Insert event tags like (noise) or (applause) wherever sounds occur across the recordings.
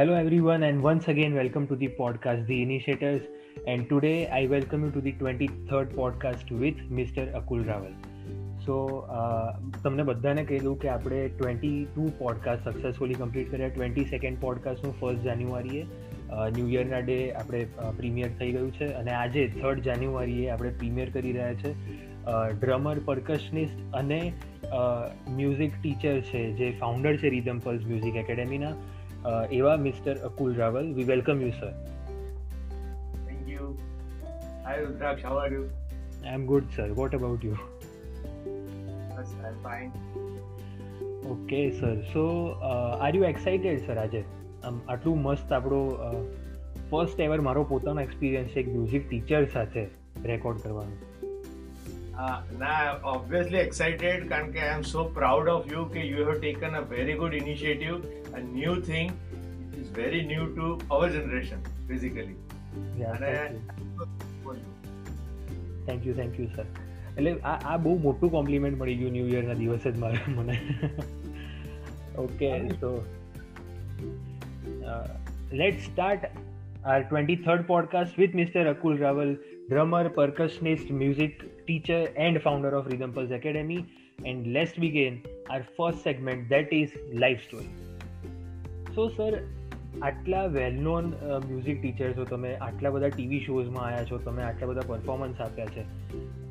Hello, everyone, and once again, welcome to the podcast, The Initiators. And today, I welcome you to the 23rd podcast with Mr. Akul Rawal. સો તમને બધાને કહી દઉં કે આપણે twenty two podcast successfully complete કર્યા twenty second પોડકાસ્ટનું first જાન્યુઆરીએ new યરના ડે આપણે પ્રીમિયર થઈ ગયું છે અને આજે થર્ડ જાન્યુઆરીએ આપણે પ્રીમિયર કરી રહ્યા છે ડ્રમર પરકશનિસ્ટ અને મ્યુઝિક ટીચર છે જે ફાઉન્ડર છે રિધમ પલ્સ મ્યુઝિક એકેડેમીના એવા mister Akul Rawal we welcome you sir thank you hi Rudraksh how are you I am good sir what about you bus I'm fine okay sir so are you excited sir આજે? આમ આટલું મસ્ત આપણો first ever મારો પોતાનો experience એક music teacher સાથે record કરવાનું. Uh, now, I'm obviously excited કારણ કે I am so proud of you કે you have taken a very good initiative, a new thing which is very new to our generation, basically. અને thank you thank you sir એટલે આ આ બહુ મોટું compliment મળી ગયું ન્યૂ યરના દિવસે જ મારે મને ઓકે તો let start our twenty third podcast with mister Akul Rawal drummer, percussionist, music teacher, and founder of Rhythm Pulse Academy. And let's begin our first segment that is life story. So sir આટલા well non music teacher છો તમે આટલા બધા TV શોઝમાં આવ્યા છો તમે આટલા બધા પરફોર્મન્સ આપ્યા છે.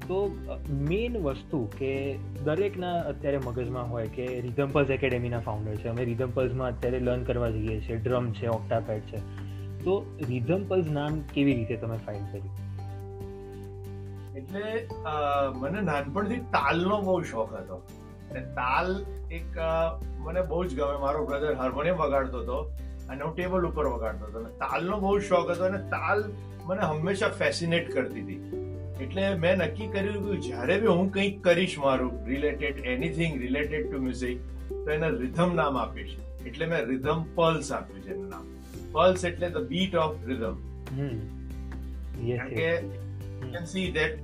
તો મેઇન વસ્તુ કે દરેકના અત્યારે મગજમાં હોય કે રિધમ પલ્સ એકેડેમીના ફાઉન્ડર છે. અમે રિધમ પલ્સમાં અત્યારે લર્ન કરવા જઈએ છીએ. ડ્રમ છે ઓક્ટાપેડ છે. તો રિધમ પલ્સ નામ કેવી રીતે તમે ફાઇન્ડ કર્યું? એટલે મને નાનપણથી તાલનો બહુ શોખ હતો. અને તાલ એક મને બહુ જ ગમે. મારો બ્રધર હાર્મોનિયમ વગાડતો હતો અને હું ટેબલ ઉપર વગાડતો હતો. અને તાલનો બહુ શોખ હતો અને તાલ મને હંમેશા ફેસિનેટ કરતી હતી. એટલે મેં નક્કી કર્યું કે જ્યારે બી હું કંઈક કરીશ મારું related anything related to music તો એને રિધમ નામ આપીશ. એટલે મેં રિધમ પલ્સ આપ્યું છે એનું નામ. પલ્સ એટલે ધ બીટ ઓફ રિધમ કારણ કે કેન સી ધેટ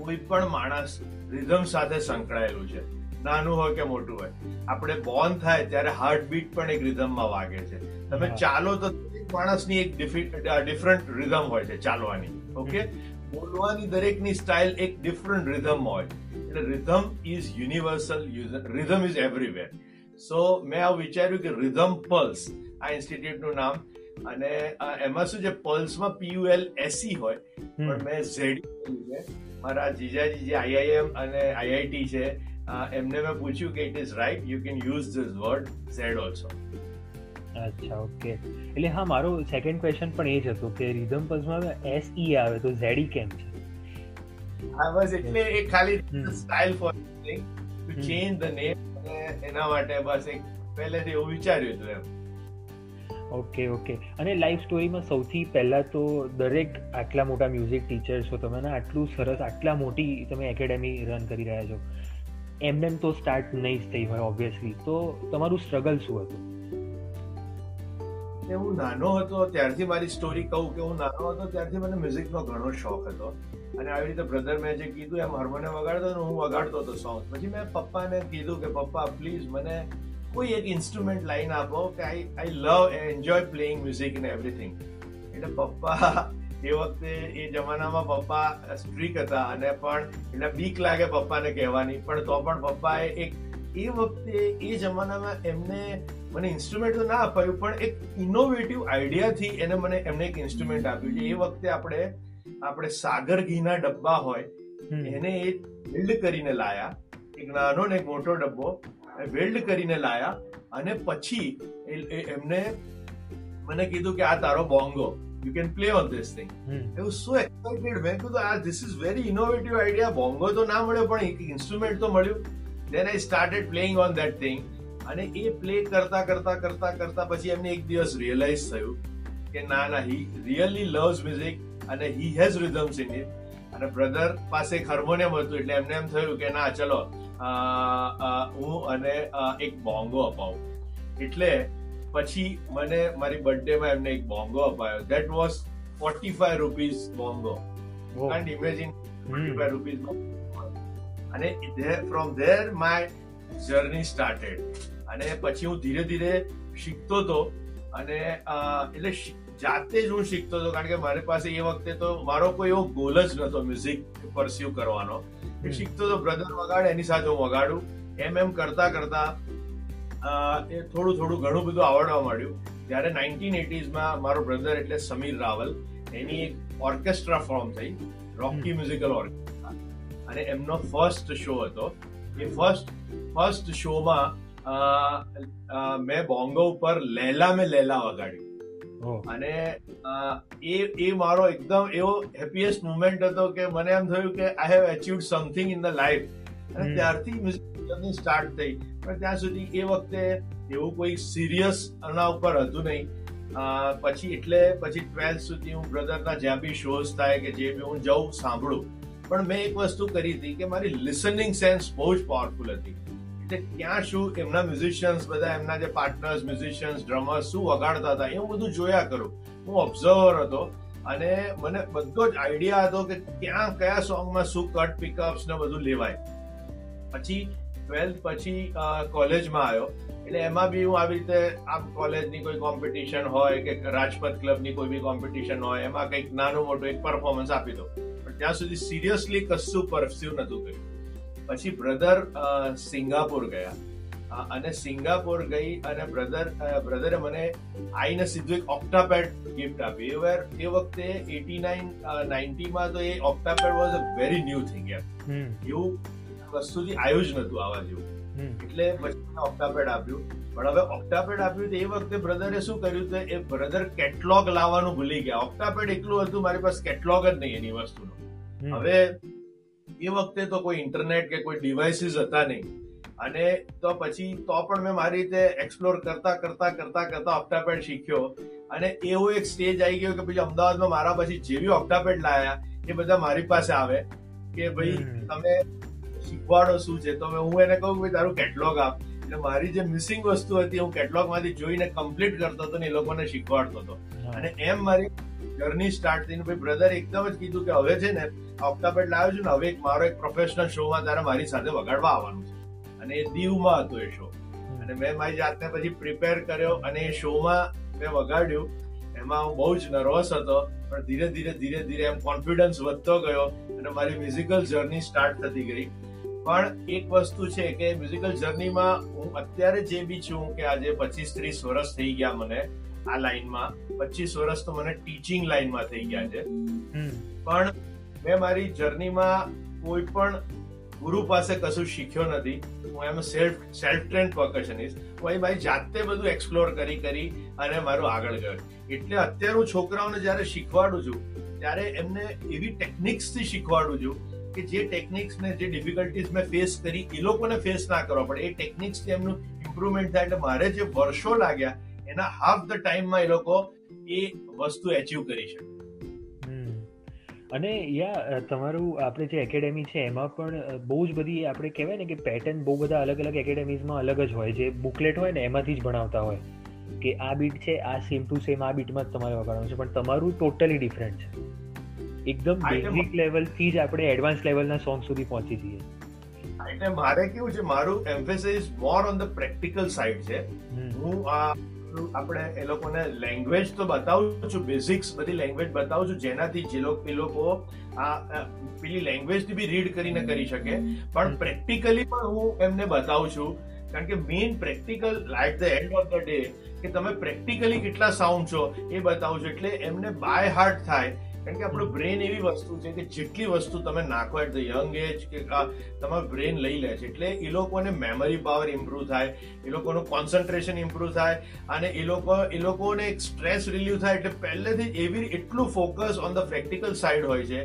કોઈ પણ માણસ રિધમ સાથે સંકળાયેલું છે. નાનું હોય કે મોટું હોય. આપણે બોર્ન થાય ત્યારે હાર્ટ બીટ પણ એક રિધમમાં વાગે છે. તમે ચાલો તો માણસની એક ડિફરન્ટ રિધમ હોય છે ચાલવાની ઓકે બોલવાની દરેકની સ્ટાઇલ એક ડિફરન્ટ રિધમ હોય. એટલે rhythm is universal rhythm is everywhere so મેં આવું વિચાર્યું કે રિધમ પલ્સ આ ઇન્સ્ટિટ્યૂટનું નામ. અને એમાં શું છે? પલ્સમાં પીયુએલ એસી હોય. પણ મેં ઝેડ મારા જીજાજી જે આઈઆઈએમ અને આઈઆઈટી છે એમને મેં પૂછ્યું કે it is right you can use this word Z also અચ્છા ઓકે એટલે હા મારો સેકન્ડ ક્વેશ્ચન પણ એ જ હતો કે રિધમ પલ્સમાં એસ ઈ આવે તો ઝેડી કેમ છે? હા બસ એટલે એ ખાલી style for to change the name એના માટે બસ એક પહેલેથી એવું વિચાર્યું હતું એમ. ઓકે ઓકે અને લાઈફ સ્ટોરીમાં સૌથી પહેલાં તો દરેક આટલા મોટા મ્યુઝિક ટીચર છો તમે ને, આટલું સરસ, આટલા મોટી તમે એકેડેમી રન કરી રહ્યા છો. એમને તો સ્ટાર્ટ નહીં જ થઈ હોય ઓબ્વિયસલી તો તમારું સ્ટ્રગલ શું હતું? હું નાનો હતો, ત્યારથી મારી સ્ટોરી કહું કે હું નાનો હતો, ત્યારથી મને મ્યુઝિકનો ઘણો શોખ હતો. અને આવી રીતે બ્રધર મેં જે કીધું, એમ હાર્મોનિયમ વગાડતો હું વગાડતો હતો સોંગ પછી મેં પપ્પાને કીધું કે પપ્પા પ્લીઝ મને કોઈ એક ઇન્સ્ટ્રુમેન્ટ લાઈન આપો કે I I love enjoy playing music in everything એટલે પપ્પા (laughs) એ વખતે એ જમાનામાં પપ્પા સ્ટ્રીક હતા અને પણ એટલે બીક લાગે પપ્પાને કહેવાની. પણ તો પણ પપ્પાએ એક એ વખતે એ જમાનામાં એમને મને ઇન્સ્ટ્રુમેન્ટ તો ના અપાયું પણ એક ઇનોવેટિવ આઈડિયાથી એને મને એમને એક ઇન્સ્ટ્રુમેન્ટ આપ્યું. છે એ વખતે આપણે આપણે સાગર ઘીના ડબ્બા હોય એને એ બિલ્ડ કરીને લાયા. એક નાનો ને એક મોટો ડબ્બો. વેલ્ડ કરીને લાયા અને પછી એમને મને કીધું કે આ તારો bongo. You can play on this thing I was so excited મેં કીધું આ this is very innovative idea bongo તો ના મળ્યો પણ એક ઇન્સ્ટ્રુમેન્ટ તો મળ્યું. Then I started playing on that thing અને એ પ્લે કરતા કરતા કરતા કરતા પછી એમને એક દિવસ રિયલાઇઝ થયું કે ના ના હી રિયલી લવ્સ મ્યુઝિક અને he has rhythms in it અને બ્રધર પાસે હાર્મોનિયમ હતું એટલે એમને એમ થયું કે ના ચલો હું અને એક બોંગો અપાવું. એટલે પછી મને મારી બર્થડેમાં એમને એક બોંગો અપાયો. That was forty five rupees bongo can't imagine forty five rupees અને from there my journey started અને પછી હું ધીરે ધીરે શીખતો હતો અને એટલે જાતે જ હું શીખતો હતો કારણ કે મારી પાસે એ વખતે તો મારો કોઈ એવો ગોલ જ નહોતો મ્યુઝિક પરસ્યુ કરવાનો. એ શીખતો હતો બ્રધર વગાડે એની સાથે હું વગાડું. એમ એમ કરતા કરતા એ થોડું થોડું ઘણું બધું આવડવા માંડ્યું. ત્યારે નાઇન્ટીન એટીઝમાં મારો બ્રધર એટલે સમીર રાવલ એની એક ઓર્કેસ્ટ્રા ફોર્મ થઈ રોકી મ્યુઝિકલ ઓર્કેસ્ટ્રા અને એમનો ફર્સ્ટ શો હતો. એ ફર્સ્ટ ફર્સ્ટ શોમાં મેં બોંગો ઉપર લેલા મેં લેલા વગાડ્યું. અને એ એ મારો એકદમ એવો હેપીએસ્ટ મુમેન્ટ હતો કે મને એમ થયું કે I have achieved something in the life અને ત્યારથી મ્યુઝિક જર્ની સ્ટાર્ટ થઈ. પણ ત્યાં સુધી એ વખતે એવું કોઈ સિરિયસ આના ઉપર હતું નહીં. પછી એટલે પછી ટ્વેલ્થ સુધી હું બ્રધરના જ્યાં બી શોઝ થાય કે જે બી હું જઉં સાંભળું. પણ મેં એક વસ્તુ કરી હતી કે મારી લિસનિંગ સેન્સ બહુ જ પાવરફુલ હતી. એટલે ક્યાં શું એમના મ્યુઝિશિયન્સ બધા, એમના જે પાર્ટનર્સ મ્યુઝિશિયન્સ ડ્રમર્સ શું વગાડતા હતા, એ હું બધું જોયા કરું. હું ઓબ્ઝર્વર હતો અને મને બધો જ આઈડિયા હતો કે ક્યાં કયા સોંગમાં શું કટ પિકઅપ્સ ને બધું લેવાય. પછી ટ્વેલ્થ પછી કોલેજમાં આવ્યો. એટલે એમાં બી હું આવી રીતે આમ કોલેજની કોઈ કોમ્પિટિશન હોય કે રાજપથ ક્લબની કોઈ બી કોમ્પિટિશન હોય, એમાં કંઈક નાનું મોટું એક પરફોર્મન્સ આપી દો પણ ત્યાં સુધી સિરિયસલી કશું પરફ્યુ નહોતું કર્યું. પછી બ્રધર સિંગાપુર ગયા. અને સિંગાપુર ગઈ અને બ્રધર બ્રધરે મને આઈને સીધું એક ઓક્ટાપેડ ગિફ્ટ આપી. એ એ વખતે એટી નાઇન નાઇન્ટીમાં તો એ octapad was a very new thing એમ એવું વસ્તુથી આવ્યું જ નતું આવા જેવું. એટલે પછી ઓક્ટાપેડ આપ્યું. પણ હવે ઓક્ટાપેડ આપ્યું તો એ વખતે બ્રધરે શું કર્યું તો એ બ્રધર કેટલોગ લાવવાનું ભૂલી ગયા. ઓક્ટાપેડ એકલું હતું મારી પાસે કેટલોગ જ નહીં એની વસ્તુનો. હવે એ વખતે તો કોઈ ઇન્ટરનેટ કે કોઈ ડિવાઇસીસ હતા નહીં. અને તો પછી તો પણ મેં મારી રીતે એક્સપ્લોર કરતા કરતા કરતા કરતા ઓક્ટાપેડ શીખ્યો. અને એવો એક સ્ટેજ આવી ગયો કે પછી અમદાવાદમાં મારા પછી જેવી ઓક્ટાપેડ લાયા એ બધા મારી પાસે આવે કે ભાઈ તમે શીખવાડો શું છે? તો હું એને કહું કે તારું કેટલોગ આપ. એટલે મારી જે મિસિંગ વસ્તુ હતી હું કેટલોગમાંથી જોઈને કમ્પ્લીટ કરતો હતો ને એ લોકોને શીખવાડતો હતો. અને એમ મારી જર્ની સ્ટાર્ટ થઈને ભાઈ બ્રધર એકદમ જ કીધું કે હવે છે ને ઓક્ટાપેડ લાવ્યો છું ને, હવે એક મારો એક પ્રોફેશનલ શોમાં તારે મારી સાથે વગાડવા આવવાનું છે. અને એ દીવમાં હતો એ શો અને મેં મારી જાતને પછી પ્રિપેર કર્યો અને એ શોમાં મેં વગાડ્યું. એમાં હું બહુ જ નર્વસ હતો, પણ ધીરે ધીરે ધીરે ધીરે એમ કોન્ફિડન્સ વધતો ગયો અને મારી મ્યુઝિકલ જર્ની સ્ટાર્ટ થતી ગઈ. પણ એક વસ્તુ છે કે મ્યુઝિકલ જર્નીમાં હું અત્યારે જે બી છું, કે આજે પચીસ ત્રીસ વર્ષ થઈ ગયા મને આ લાઈનમાં. પચીસ વર્ષ તો મને ટીચિંગ લાઈનમાં થઈ ગયા છે. પણ મેં મારી જર્નીમાં કોઈ પણ ગુરુ પાસે કશું શીખ્યો નથી. હું એમ સેલ્ફ સેલ્ફ ટ્રેન્ડ પર્કશનિસ્ટ હું અહીં મારી જાતે બધું એક્સપ્લોર કરી કરી અને મારું આગળ ગયો. એટલે અત્યારે હું છોકરાઓને જ્યારે શીખવાડું છું ત્યારે એમને એવી ટેકનિક્સથી શીખવાડું છું કે જે ટેકનિક્સ ને જે ડિફિકલ્ટીઝ મેં ફેસ કરી એ લોકોને ફેસ ના કરવા પડે. એ ટેકનિક્સથી એમનું ઇમ્પ્રુવમેન્ટ થાય. એટલે મારે જે વર્ષો લાગ્યા એના હાફ ધ ટાઈમમાં એ લોકો એ વસ્તુ એચીવ કરી શકે. અને યા તમારું આપણે જે એકેડેમી છે એમાં પણ બહુ જ બધી આપણે કહેવાય ને કે પેટર્ન બહુ બધા અલગ અલગ એકેડેમીઝમાં અલગ જ હોય. જે બુકલેટ હોય ને એમાંથી જ ભણાવતા હોય. કે આ બીટ છે આ સેમ ટુ સેમ આ બીટમાં જ તમારે વગાડવાનું છે. પણ તમારું ટોટલી ડિફરન્ટ છે. એકદમ બેઝિક લેવલથી જ આપણે એડવાન્સ લેવલના સોંગ સુધી પહોંચી જઈએ. એટલે મારે કેવું છે મારું emphasis more on the practical side છે. હું આ આપણે એ લોકોને લેંગ્વેજ તો બતાવું છું બેઝિક્સ બધી લેંગ્વેજ બતાવું છું, જેનાથી જે લોકો એ લોકો આ પેલી લેંગ્વેજ બી રીડ કરીને કરી શકે. પણ પ્રેક્ટિકલી પણ હું એમને બતાવું છું, કારણ કે main practical like the end of the day કે તમે પ્રેક્ટિકલી કેટલા સાઉન્ડ છો એ બતાવું છું. એટલે એમને બાય હાર્ટ થાય કારણ કે આપણું બ્રેન એવી વસ્તુ છે કે જેટલી વસ્તુ તમે નાખો એટ ધ યંગ એજ કે તમારું બ્રેન લઈ લે છે, એટલે એ લોકોને મેમરી પાવર ઇમ્પ્રુવ થાય, એ લોકોનું કોન્સન્ટ્રેશન ઇમ્પ્રુવ થાય અને એ લોકો, એ લોકોને એક સ્ટ્રેસ રિલીવ થાય, એટલે પહેલેથી એવી એટલું focus on the practical side હોય છે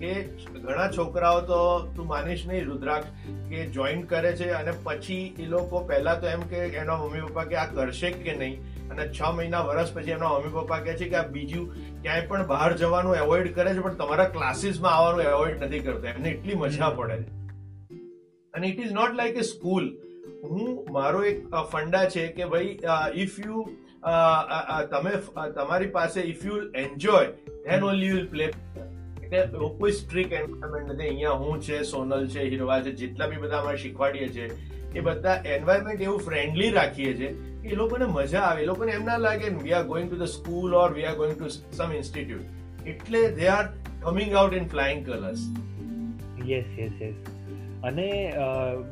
કે ઘણા છોકરાઓ તો તું માનીશ નહીં, રુદ્રાક્ષ, કે જોઈન કરે છે અને પછી એ લોકો પહેલાં તો એમ કે એના મમ્મી પપ્પા કે આ કરશે કે નહીં? અને છ મહિના વર્ષ પછી એમના મમ્મી પપ્પા કહે છે કે આ બીજું ક્યાંય પણ બહાર જવાનું એવોઇડ કરે છે પણ તમારા ક્લાસીસમાં આવવાનું એવોઇડ નથી કરતો. એમને એટલી મજા પડે છે. અને it is not like a school હું મારો એક ફંડા છે કે ભાઈ ઇફ યુ તમે તમારી પાસે if you enjoy then only you play એટલે કોઈ સ્ટ્રિક એન્વાયરમેન્ટ નથી. અહીંયા હું છે સોનલ છે હિરવા છે જેટલા બી બધા અમે શીખવાડીએ છીએ એ બધા એન્વાયરમેન્ટ એવું ફ્રેન્ડલી રાખીએ છીએ એ લોકોને મજા આવે, એ લોકોને એમ ના લાગે we are going to the school or we are going to some institute એટલે they are coming out in flying colours yes yes yes અને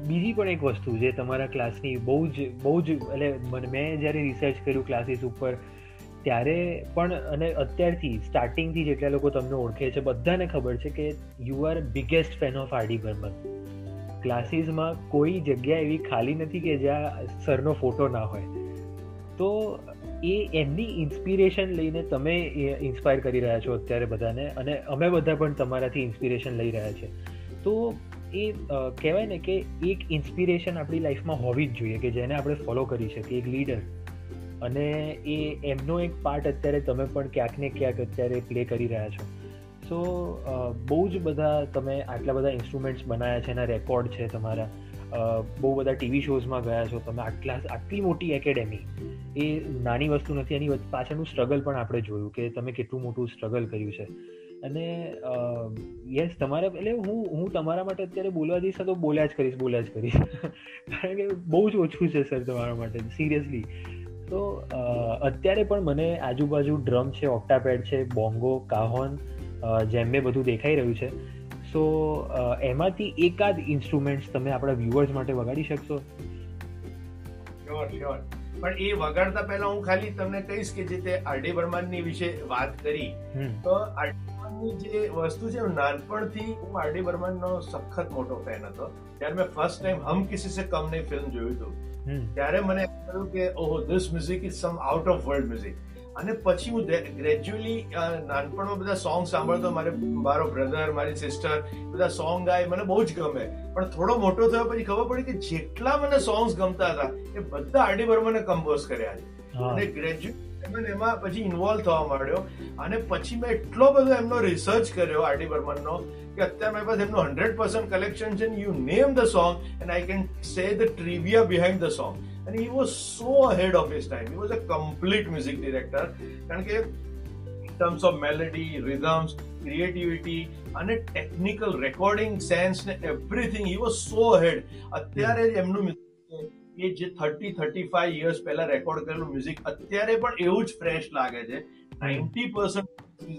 બીજી પણ એક વસ્તુ જે તમારા ક્લાસની બહુ જ બહુ જ, એટલે મેં જ્યારે રિસર્ચ કર્યું ક્લાસીસ ઉપર, ત્યારે પણ, અને અત્યારથી સ્ટાર્ટિંગથી જેટલા લોકો તમને ઓળખે છે, બધાને ખબર છે કે you are biggest fan of RD Burman ક્લાસીસમાં કોઈ જગ્યા એવી ખાલી નથી કે જ્યાં સરનો ફોટો ના હોય. તો એ એમની ઇન્સ્પિરેશન લઈને તમે ઇન્સ્પાયર કરી રહ્યા છો અત્યારે બધાને અને અમે બધા પણ તમારાથી ઇન્સ્પિરેશન લઈ રહ્યા છે. તો એ કહેવાય ને કે એક ઇન્સ્પિરેશન આપણી લાઈફમાં હોવી જ જોઈએ કે જેને આપણે ફોલો કરી શકીએ, એક લીડર અને એ, એમનો એક પાર્ટ અત્યારે તમે પણ ક્યાંક ને ક્યાંક અત્યારે પ્લે કરી રહ્યા છો. સો બહુ જ બધા તમે આટલા બધા ઇન્સ્ટ્રુમેન્ટ્સ બનાવ્યા છે, એના રેકોર્ડ છે તમારા. બહુ બધા ટીવી શોઝમાં ગયા છો, તમે આટલા, આટલી મોટી એકેડેમી એ નાની વસ્તુ નથી, એની પાછળનું સ્ટ્રગલ પણ આપણે જોયું કે તમે કેટલું મોટું સ્ટ્રગલ કર્યું છે. અને યસ તમારે, એટલે હું હું તમારા માટે અત્યારે બોલવા જઈશ, તો બોલ્યા જ કરીશ, બોલ્યા જ કરીશ. (laughs) કારણ કે બહુ જ ઓછું છે સર તમારા માટે સિરિયસલી તો અત્યારે પણ મને આજુબાજુ ડ્રમ છે ઓક્ટાપેડ છે બોંગો કાહોન જેમ મેં બધું દેખાઈ રહ્યું છે. સો એમાંથી એકાદ ઇન્સ્ટ્રુમેન્ટ્સ તમે આપણા વ્યુઅર્સ માટે વગાડી શકશો? શ્યોર શ્યોર પણ એ વગાડતા પહેલા હું ખાલી તમને કહીશ કે જે તે આરડી બર્માનની વિશે વાત કરી તો આરડી જે વસ્તુ છે નાનપણથી હું આરડી બર્મનનો સખત મોટો ફેન હતો. ત્યારે મેં ફર્સ્ટ ટાઈમ હમ કિસી સે કમ ને ફિલ્મ જોયું હતું. ત્યારે મને કહ્યું કે ઓહો this music is some out of world music અને પછી હું ગ્રેજ્યુઅલી નાનપણમાં બધા સોંગ સાંભળતો. મારે મારો બ્રધર મારી સિસ્ટર બધા સોંગ ગાય. મને બહુ જ ગમે. પણ થોડો મોટો થયો પછી ખબર પડી કે જેટલા મને સોંગ્સ ગમતા હતા એ બધા આરડી બર્મને કમ્પોઝ કર્યા છે. અને ગ્રેજ્યુએટ એમાં પછી ઇન્વોલ્વ થવા માંડ્યો. અને પછી મેં એટલો બધો એમનો રિસર્ચ કર્યો આરડી બર્મનનો કે અત્યારે મારી પાસે એમનું હંડ્રેડ પર્સન્ટ કલેક્શન છે. You name the song and I can say the trivia behind the song અને he was so head of his time he was a complete music director કારણ કે terms of melody rhythms creativity અને technical recording sense ને everything he was so head અત્યારે એમનું એ જે thirty thirty five years પહેલા રેકોર્ડ કરેલું મ્યુઝિક અત્યારે પણ એવું જ ફ્રેશ લાગે છે. નાઇન્ટી પર્સન્ટ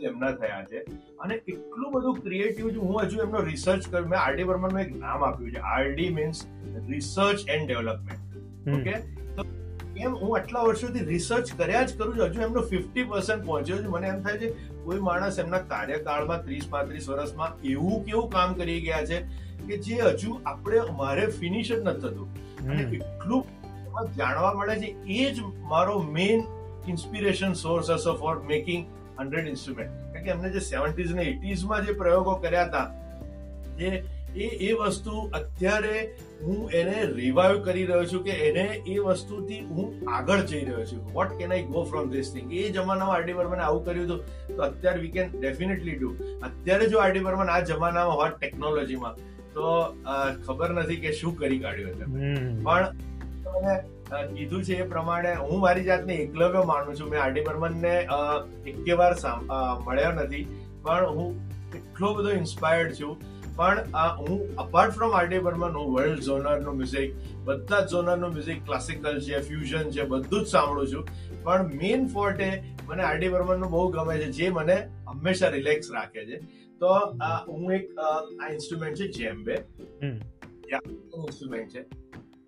એમના થયા છે. અને એટલું બધું ક્રિએટિવ હું હજુ એમનો રિસર્ચ કર્યું મેં આરડી વર્મનનું એક નામ આપ્યું છે. RD means research and development okay? તો એમ હું આટલા વર્ષોથી રિસર્ચ કર્યા જ કરું છું. હજુ એમનો ફિફ્ટી પર્સન્ટ પહોંચ્યો છે. મને એમ થાય છે કોઈ માણસ એમના કાર્યકાળમાં ત્રીસ પાંત્રીસ વર્ષમાં એવું કેવું કામ કરી ગયા છે કે જે હજુ આપણે મારે ફિનિશ જ નથી થતું. અને એટલું જાણવા મળે છે એ જ મારો મેઇન ઇન્સ્પિરેશન સોર્સ હશે ફોર મેકિંગ હંડ્રેડ ઇન્સ્ટ્રુમેન્ટ કારણ કે એમને જે સેવન્ટીઝ ને એટીઝમાં જે પ્રયોગો કર્યા હતા જે એ એ વસ્તુ અત્યારે હું એને રિવાઈવ કરી રહ્યો છું કે એને એ વસ્તુથી હું આગળ જઈ રહ્યો છું. What can I go from this thing એ જમાનામાં આરડી બર્મન આવું કર્યું હતું તો અત્યારે વી કેન ડેફિનેટલી ડુ અત્યારે જો આરડી બર્મન આ જમાનામાં હોત ટેકનોલોજીમાં તો ખબર નથી કે શું કરી કાઢ્યું છે પણ કીધું છે એ પ્રમાણે હું મારી જાતને એકલવ્ય માનું છું. મેં આરડી બર્મનને એકે વાર મળ્યો નથી પણ હું એટલો બધો ઇન્સ્પાયર્ડ છું પણ હું અપાર્ટ ફ્રોમ આરડી બર્મન હું વર્લ્ડ ઝોનરનું મ્યુઝિક બધા જ ઝોનરનું મ્યુઝિક ક્લાસિકલ છે ફ્યુઝન છે બધું જ સાંભળું છું. પણ મેઇન ફોર્ટે મને આરડી બર્મનનું બહુ ગમે છે જે મને હંમેશા રિલેક્સ રાખે છે. તો હું એક આ ઇન્સ્ટ્રુમેન્ટ છે જેમ્બે ઇન્સ્ટ્રુમેન્ટ છે.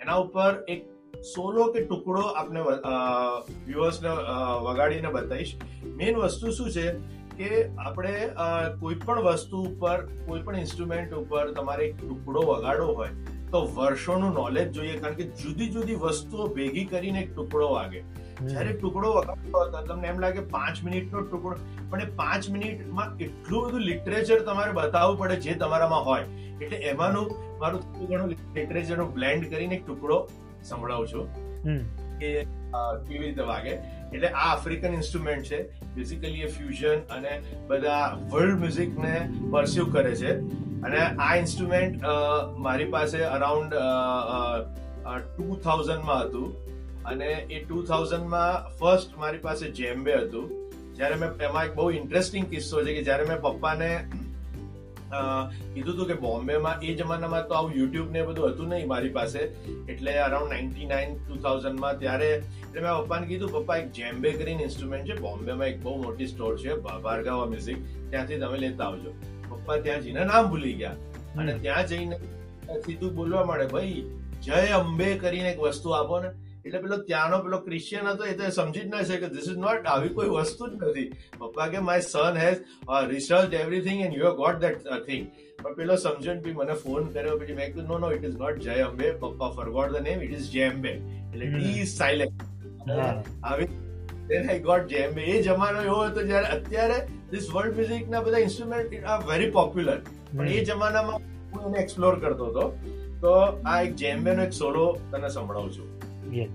એના ઉપર એક સોલો કે ટુકડો આપને વ્યુઅર્સને વગાડીને બતાવીશ. મેઇન વસ્તુ શું છે કે આપણે કોઈ પણ વસ્તુ ઉપર કોઈ પણ ઇન્સ્ટ્રુમેન્ટ ઉપર તમારે એક ટુકડો વગાડવો હોય તો વર્ષોનું નોલેજ જોઈએ. કારણ કે જુદી જુદી વસ્તુઓ ભેગી કરીને એક ટુકડો વાગે. જ્યારે ટુકડો વગાડતો હતો તમને એમ લાગે પાંચ મિનિટનો ટુકડો. પણ એ પાંચ મિનિટમાં એટલું બધું લિટરેચર તમારે બતાવવું પડે જે તમારામાં હોય. એટલે એમાંનું મારું થોડું ઘણું લિટરેચરનું બ્લેન્ડ કરીને એક ટુકડો સંભળાવું છું કે કેવી રીતે વાગે. એટલે આ આફ્રિકન ઇન્સ્ટ્રુમેન્ટ છે. બેઝિકલી એ ફ્યુઝન અને બધા વર્લ્ડ મ્યુઝિકને પરસ્યુ કરે છે. અને આ ઇન્સ્ટ્રુમેન્ટ મારી પાસે અરાઉન્ડ ટુ થાઉઝન્ડમાં હતું. અને એ ટુ થાઉઝન્ડમાં ફર્સ્ટ મારી પાસે જેમ્બે હતું. જ્યારે મેં, એમાં એક બહુ ઇન્ટરેસ્ટિંગ કિસ્સો છે કે જ્યારે મેં પપ્પાને કીધું હતું કે બોમ્બેમાં એ જમાનામાં તો આવું યુટ્યુબ ને બધું હતું નહીં મારી પાસે. એટલે અરાઉન્ડ નાઇન્ટી નાઇન ટુ થાઉઝન્ડમાં ત્યારે એટલે મેં પપ્પાને કીધું પપ્પા એક જેમ્બે કરીને ઇન્સ્ટ્રુમેન્ટ છે. બોમ્બેમાં એક બહુ મોટી સ્ટોર છે ભાર્ગવા મ્યુઝિક ત્યાંથી તમે લેતા આવજો. પપ્પા ત્યાં જઈને નામ ભૂલી ગયા. અને ત્યાં જઈને સીધું બોલવા મળે ભાઈ જય અંબે કરીને એક વસ્તુ આપો ને. એટલે પેલો ત્યાંનો પેલો ક્રિશ્ચિયન હતો એ તો સમજી જ ના શકે. ધીસ ઇઝ નોટ આવી કોઈ વસ્તુ જ નથી. પપ્પા કે my son has research everything and you have got that thing પણ પેલો સમજણ બી મને ફોન કર્યો પછી મેં કીધું no no it is not Jai Ambe. પપ્પા forgot the name it is djembe એટલે ટી ઇઝ સાયલેન્ટ આવી then I got djembe એ જમાનો એવો હતો જ્યારે અત્યારે ધીસ વર્લ્ડ મ્યુઝિક ના બધા ઇન્સ્ટ્રુમેન્ટ આર વેરી પોપ્યુલર પણ એ જમાનામાં હું એને એક્સપ્લોર કરતો હતો. તો આ એક જેમ્બેનો એક સોલો તને સંભળાવું છું. bien.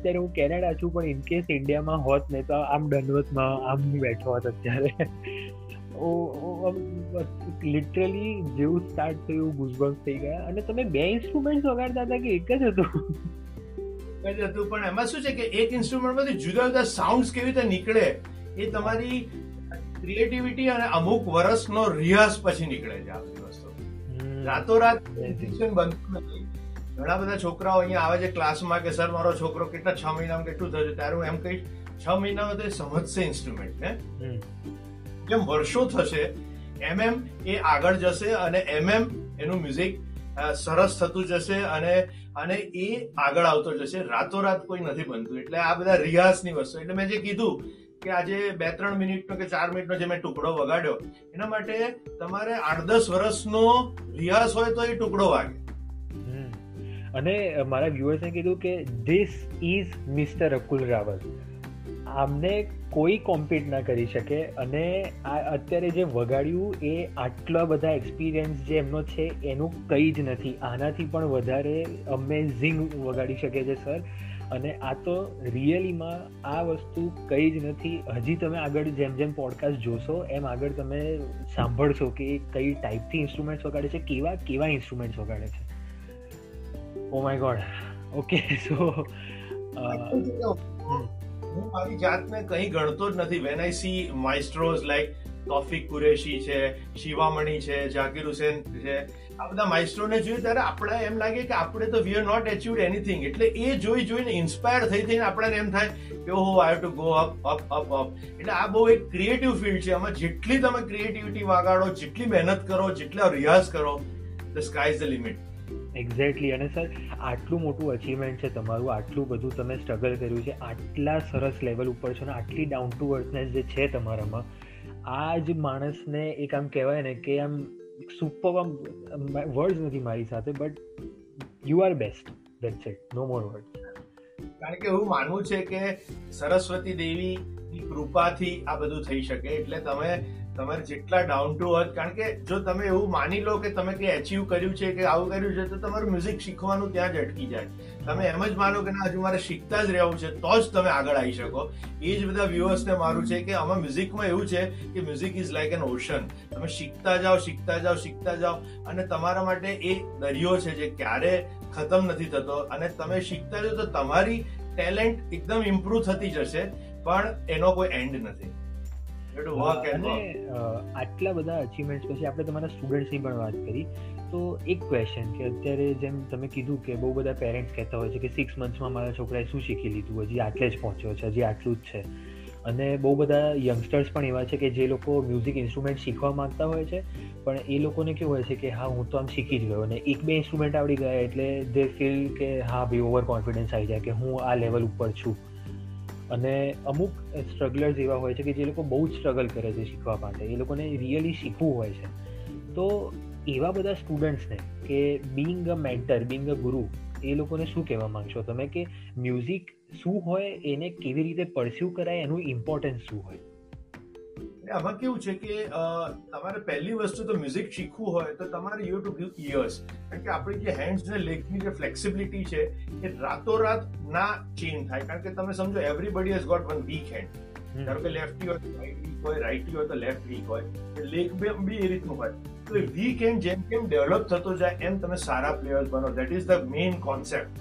અત્યારે હું કેનેડા છું પણ ઇનકેસ ઇન્ડિયામાં હોત ને તો આમ દંડવતમાં આમ બેઠો હોત અત્યારે. લિટરલી જેવું સ્ટાર્ટ થયું ગુઝબમ્સ થઈ ગયા. અને તમે બે ઇન્સ્ટ્રુમેન્ટ વગાડતા હતા કે એક જ હતું? જ હતું પણ એમાં શું છે કે એક ઇન્સ્ટ્રુમેન્ટમાંથી જુદા જુદા સાઉન્ડ કેવી રીતે નીકળે એ તમારી ક્રિએટિવિટી અને અમુક વર્ષનો રિયાઝ પછી નીકળે છે આ બધી વસ્તુ રાતોરાત બનતું નથી. ઘણા બધા છોકરાઓ અહીંયા આવે છે ક્લાસમાં કે સર મારો છોકરો કેટલા છ મહિનામાં કેટલું થયું ત્યારે હું એમ કહીશ છ મહિનામાં તો સમજશે ઇન્સ્ટ્રુમેન્ટ ને જેમ વર્ષો થશે એમ એમ એ આગળ જશે અને એમ એમ એનું મ્યુઝિક સરસ થતું જશે અને અને એ આગળ આવતો જશે. રાતોરાત કોઈ નથી બનતું. એટલે આ બધા રિયાઝની વસ્તુ. એટલે મેં જે કીધું કે આજે બે ત્રણ મિનિટનો કે ચાર મિનિટનો જે મેં ટુકડો વગાડ્યો એના માટે તમારે આઠ દસ વર્ષનો રિયાઝ હોય તો એ ટુકડો વાગે. અને મારા વ્યુઅર્સે કીધું કે this is mister Akul Rawal આમને કોઈ કોમ્પિટ ના કરી શકે અને આ અત્યારે જે વગાડ્યું એ આટલા બધા એક્સપિરિયન્સ જે એમનો છે એનું કંઈ જ નથી. આનાથી પણ વધારે અમેઝિંગ વગાડી શકે છે સર અને આ તો રિયલીમાં આ વસ્તુ કંઈ જ નથી. હજી તમે આગળ જેમ જેમ પોડકાસ્ટ જોશો, એમ આગળ તમે સાંભળશો કે કઈ ટાઈપથી ઇન્સ્ટ્રુમેન્ટ્સ વગાડે છે, કેવા કેવા ઇન્સ્ટ્રુમેન્ટ્સ વગાડે છે. Oh my god okay so હું મારી જાતને કંઈ ગણતો જ નથી. When I see maestros like Taufiq Qureshi છે શિવામણી છે જાકીર હુસેન છે, આ બધા માઇસ્ટ્રોને જોયું ત્યારે આપણે એમ લાગે કે આપણે તો we are not achieved anything એટલે એ જોઈ જોઈને ઇન્સ્પાયર થઈ થઈને આપણને એમ થાય કે ઓહો I to go up up up up એટલે આ બહુ એક ક્રિએટિવ ફિલ્ડ છે. આમાં જેટલી તમે ક્રિએટિવિટી વાગાડો, જેટલી મહેનત કરો, જેટલા રિયાઝ કરો the sky is the limit exactly અને સર, આટલું મોટું અચીવમેન્ટ છે તમારું, આટલું બધું તમે સ્ટ્રગલ કર્યું છે, આટલા સરસ લેવલ ઉપર છો ને, આટલી ડાઉન ટુ અર્થનેસ જે છે તમારામાં આ જ માણસને એક આમ કહેવાય ને કે આમ સુપર આમ વર્ડ્સ નથી મારી સાથે but you are best that's it no more word કારણ કે એવું માનવું છે કે સરસ્વતી દેવીની કૃપાથી આ બધું થઈ શકે, એટલે તમે તમારે જેટલા ડાઉન ટુ અર્થ કારણ કે જો તમે એવું માની લો કે તમે કંઈ અચીવ કર્યું છે કે આવું કર્યું છે, તો તમારું મ્યુઝિક શીખવાનું ત્યાં જ અટકી જાય. તમે એમ જ માનો કે ના, હજુ મારે શીખતા જ રહેવું છે, તો જ તમે આગળ આવી શકો. એ જ બધા વ્યુઅર્સને મારું છે કે આમાં મ્યુઝિકમાં એવું છે કે music is like an ocean તમે શીખતા જાઓ શીખતા જાઓ શીખતા જાઓ, અને તમારા માટે એ દરિયો છે જે ક્યારે ખતમ નથી થતો. અને તમે શીખતા જાઓ તો તમારી ટેલેન્ટ એકદમ ઇમ્પ્રુવ થતી જશે, પણ એનો કોઈ એન્ડ નથી. આટલા બધા અચીવમેન્ટ પછી આપણે તમારા સ્ટુડન્ટ્સની પણ વાત કરી. તો એક ક્વેશ્ચન કે અત્યારે જેમ તમે કીધું કે બહુ બધા પેરેન્ટ્સ કહેતા હોય છે કે સિક્સ મંથમાં મારા છોકરાએ શું શીખી લીધું? હજી આટલે જ પહોંચ્યો છે હજી આટલું જ છે. અને બહુ બધા યંગસ્ટર્સ પણ એવા છે કે જે લોકો મ્યુઝિક ઇન્સ્ટ્રુમેન્ટ શીખવા માગતા હોય છે પણ એ લોકોને કેવું હોય છે કે હા હું તો આમ શીખી જ ગયો. અને એક બે ઇન્સ્ટ્રુમેન્ટ આવડી ગયા એટલે દે ફીલ કે હા ભાઈ ઓવર કોન્ફિડન્સ આવી જાય કે હું આ લેવલ ઉપર છું. અને અમુક સ્ટ્રગલર્સ એવા હોય છે કે જે લોકો બહુ જ સ્ટ્રગલ કરે છે શીખવા માટે. એ લોકોને રિયલી શીખવું હોય છે. તો એવા બધા સ્ટુડન્ટ્સને કે being a mentor being a guru એ લોકોને શું કહેવા માંગશો તમે? કે મ્યુઝિક શું હોય, એને કેવી રીતે પરસ્યુ કરાય, એનું ઇમ્પોર્ટન્સ શું હોય? આમાં કેવું છે કે તમારે પહેલી વસ્તુ તો મ્યુઝિક શીખવું હોય તો તમારે યુ ટુ ગીવ ઇયર્સ કારણ કે આપણી જે હેન્ડ્સ ને લેગની જે ફ્લેક્સિબિલિટી છે એ રાતોરાત ના ચેન્જ થાય. કારણ કે તમે સમજો everybody has got one weak hand ધારો કે લેફ્ટી હોય તો રાઈટ વીક હોય રાઈટી હોય તો લેફ્ટ વીક હોય. લેગ બી એ રીતનું હોય. તો વીક હેન્ડ જેમ કેમ ડેવલપ થતો જાય એમ તમે સારા પ્લેયર્સ બનો. That is the main concept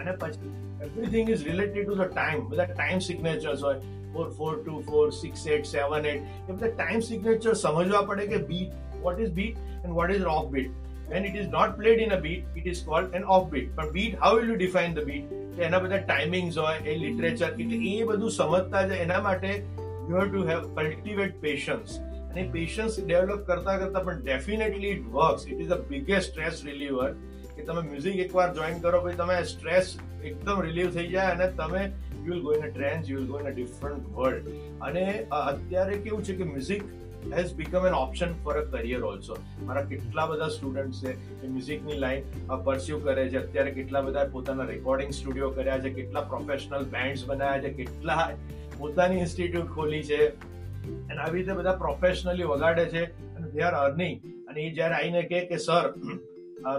અને પછી everything is related to the time બધા ટાઈમ સિગ્નેચર્સ હોય four four two four six eight seven eight એ બધા ટાઈમ સિગ્નેચર સમજવા પડે કે beat what is beat and what is off beat when it is not played in a beat, it is called an off beat. પણ beat, how will you define the beat? એના બધા timings હોય એ literature એટલે એ બધું સમજતા જાય એના માટે you have to have cultivate patience અને પેશન્સ ડેવલપ કરતા કરતા પણ definitely it works it is the biggest stress reliever કે તમે મ્યુઝિક એકવાર જોઈન કરો, પછી તમે સ્ટ્રેસ એકદમ રિલીવ થઈ જાય અને તમે you will go in a trance you will go in a different world અને અત્યારે કેવું છે કે music has become an option for a career also મારા કેટલા બધા સ્ટુડન્ટ છે એ મ્યુઝિકની લાઈન પરસ્યુ કરે છે. અત્યારે કેટલા બધા પોતાના રેકોર્ડિંગ સ્ટુડિયો કર્યા છે, કેટલા પ્રોફેશનલ બેન્ડ્સ બનાવ્યા છે, કેટલા પોતાની ઇન્સ્ટિટ્યૂટ ખોલી છે. અને આવી રીતે બધા પ્રોફેશનલી વગાડે છે અને દે આર અર્નિંગ અને એ જ્યારે આવીને કહે કે સર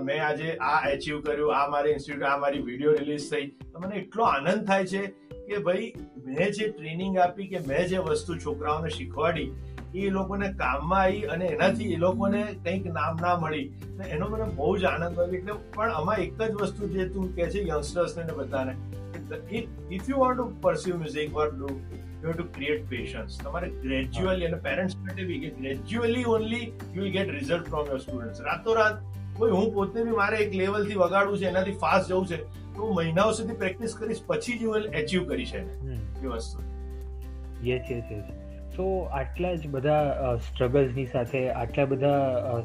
મેં આજે આ એચીવ કર્યું આ મારી ઇન્સ્ટિટ્યૂટ આ મારી વીડિયો રિલીઝ થઈ. તો મને એટલો આનંદ થાય છે કે ભાઈ મેં જે ટ્રેનિંગ આપી કે મેં જે વસ્તુ છોકરાઓને શીખવાડી એ લોકોને કામમાં આવી અને એનાથી એ લોકોને કંઈક નામ ના મળી. એનો મને બહુ જ આનંદ આવ્યો એટલે પણ આમાં એક જ વસ્તુ જે તું કહે છે યંગસ્ટર્સને ને બધાને if you want to pursue music what do you to create patience તમારે ગ્રેજ્યુઅલી અને પેરેન્ટ્સ માટે બી કે gradually only you will get result from your students રાતોરાત કોઈ હું પોતે બી મારે એક લેવલથી વગાડવું છે એનાથી ફાસ્ટ જવું છે. તો હું મહિનાઓ સુધી પ્રેક્ટિસ કરીશ પછી જ હું એચીવ કરીશ એને એ વસ્તુ. યસ યસ યસ સો આટલા જ બધા સ્ટ્રગલ્સની સાથે આટલા બધા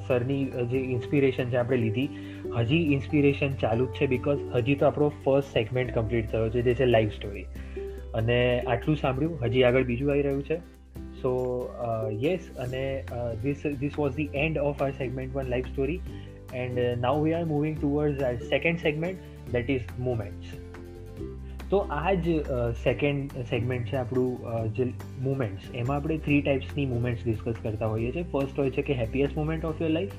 સરની જે ઇન્સ્પિરેશન છે આપણે લીધી હજી ઇન્સ્પિરેશન ચાલુ જ છે બિકોઝ હજી તો આપણો ફર્સ્ટ સેગમેન્ટ કમ્પ્લીટ થયો છે જે છે લાઈવ સ્ટોરી અને આટલું સાંભળ્યું હજી આગળ બીજું આવી રહ્યું છે. સો યસ અને this this was the end of our segment one live story and now we are moving towards our second segment that is moments તો આ જ સેકન્ડ સેગમેન્ટ છે આપણું જે મુમેન્ટ્સ એમાં આપણે થ્રી ટાઈપ્સની મુમેન્ટ્સ ડિસ્કસ કરતા હોઈએ છીએ. ફર્સ્ટ હોય છે કે happiest moment of your life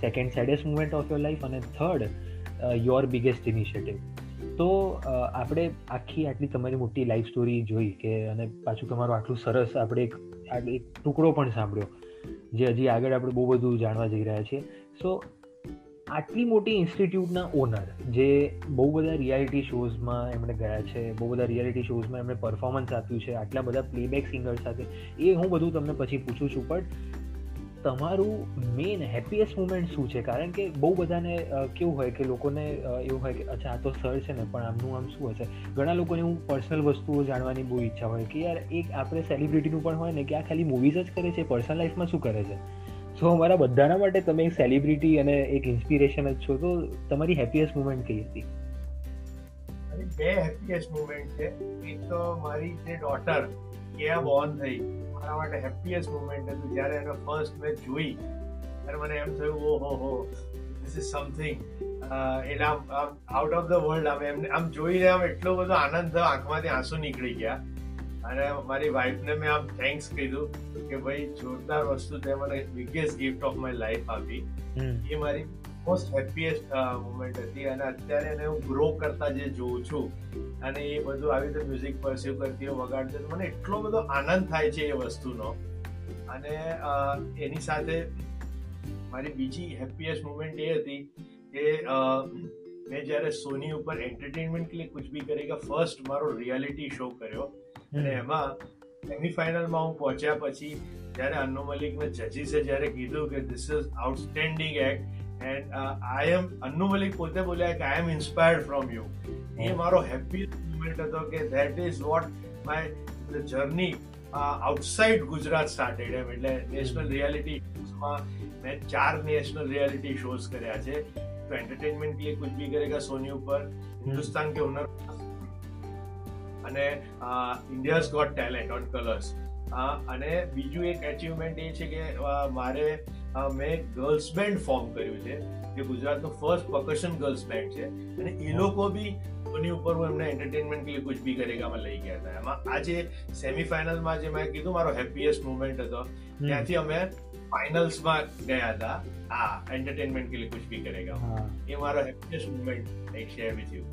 second saddest moment of your life અને થર્ડ યોર બિગેસ્ટ ઇનિશિયેટિવ તો આપણે આખી, આટલી તમારી મોટી લાઈફ સ્ટોરી જોઈ કે, અને પાછું તમારું આટલું સરસ આપણે એક એક ટુકડો પણ સાંભળ્યો, જે હજી આગળ આપણે બહુ બધું જાણવા જઈ રહ્યા છીએ. સો આટલી મોટી ઇન્સ્ટિટ્યૂટના ઓનર જે બહુ બધા રિયાલિટી શોઝમાં એમણે ગયા છે, બહુ બધા રિયાલિટી શોઝમાં એમણે પરફોર્મન્સ આપ્યું છે, આટલા બધા પ્લેબેક સિંગર સાથે, એ હું બધું તમને પછી પૂછું છું પણ તમારું મેઇન હેપીએસ્ટ મુમેન્ટ શું છે? કારણ કે બહુ બધાને કેવું હોય કે લોકોને એવું હોય કે, અચ્છા, આ તો સર છે ને, પણ આમનું આમ શું હશે? ઘણા લોકોને હું પર્સનલ વસ્તુઓ જાણવાની બહુ ઈચ્છા હોય કે, યાર, એક આપણે સેલિબ્રિટીનું પણ હોય ને, કે આ ખાલી મૂવીઝ જ કરે છે પર્સનલ લાઈફમાં શું કરે છે? સો અમારા બધાના માટે તમે એક સેલિબ્રિટી અને એક ઇન્સ્પિરેશન જ છો, તો તમારી હેપીએસ્ટ મુમેન્ટ કઈ હતી? બે હેપીએસ્ટ મુમેન્ટ છે. એક તો મારી જે ડોટર કેયા બોર્ન થઈ. મારા માટે હેપીએસ્ટ મુમેન્ટ હતું, જ્યારે એને ફર્સ્ટ મેં જોઈ. ત્યારે મને એમ થયું ઓ હો હો ધીસ ઇઝ સમથિંગ એટલે આમ આઉટ ઓફ ધ વર્લ્ડ આમ, એમને, આમ જોઈને આમ એટલો બધો આનંદ થયો, આંખમાંથી આંસુ નીકળી ગયા. અને મારી વાઈફને મેં આમ થેન્ક્સ કીધું કે ભાઈ જોરદાર વસ્તુ તે મને biggest gift of my life આપી. એ મારી મોસ્ટ હેપીએસ્ટ મુમેન્ટ હતી અને અત્યારે એને હું ગ્રો કરતા જે જોઉં છું અને એ બધું આવી રીતે મ્યુઝિક પરસ્યુ કરતી હોય વગાડતી મને એટલો બધો આનંદ થાય છે એ વસ્તુનો. અને એની સાથે મારી બીજી હેપીએસ્ટ મુમેન્ટ એ હતી કે મેં જ્યારે સોની ઉપર એન્ટરટેનમેન્ટ કે કુછ બી કરેગા ફર્સ્ટ મારો રિયાલિટી શો કર્યો. અને એમાં સેમીફાઇનલમાં હું પહોંચ્યા પછી જ્યારે અન્નુ મલિકને જજીસે જ્યારે કીધું કે this is outstanding act and I am Annu Malik પોતે બોલ્યા કે I am inspired from you એ મારો હેપી મુમેન્ટ હતો કે that is what my journey outside Gujarat started એમ. એટલે નેશનલ રિયાલિટી શોઝમાં મેં ચાર નેશનલ રિયાલિટી શોઝ કર્યા છે. તો એન્ટરટેનમેન્ટ કે કુછ ભી કરેગા સોની ઉપર હિન્દુસ્તાન કે હુનર અને India's got talent on colors અને બીજું એક એચિવમેન્ટ એ છે કે મારે મેં ગર્લ્સ બેન્ડ ફોર્મ કર્યું છે જે ગુજરાતનું ફર્સ્ટ પકશન ગર્લ્સ બેન્ડ છે. અને એ લોકો બી એની ઉપર હું એમને એન્ટરટેનમેન્ટ કે કુછ બી કરેગામાં લઈ ગયા હતા. એમાં આજે સેમીફાઇનલમાં જે મેં કીધું મારો હેપીએસ્ટ મુમેન્ટ હતો. ત્યાંથી અમે ફાઇનલ્સમાં ગયા હતા. આ એન્ટરટેનમેન્ટ કે કુછ બી કરેગા. એ મારો હેપીએસ્ટ મુમેન્ટ એક શેર વિથ યુ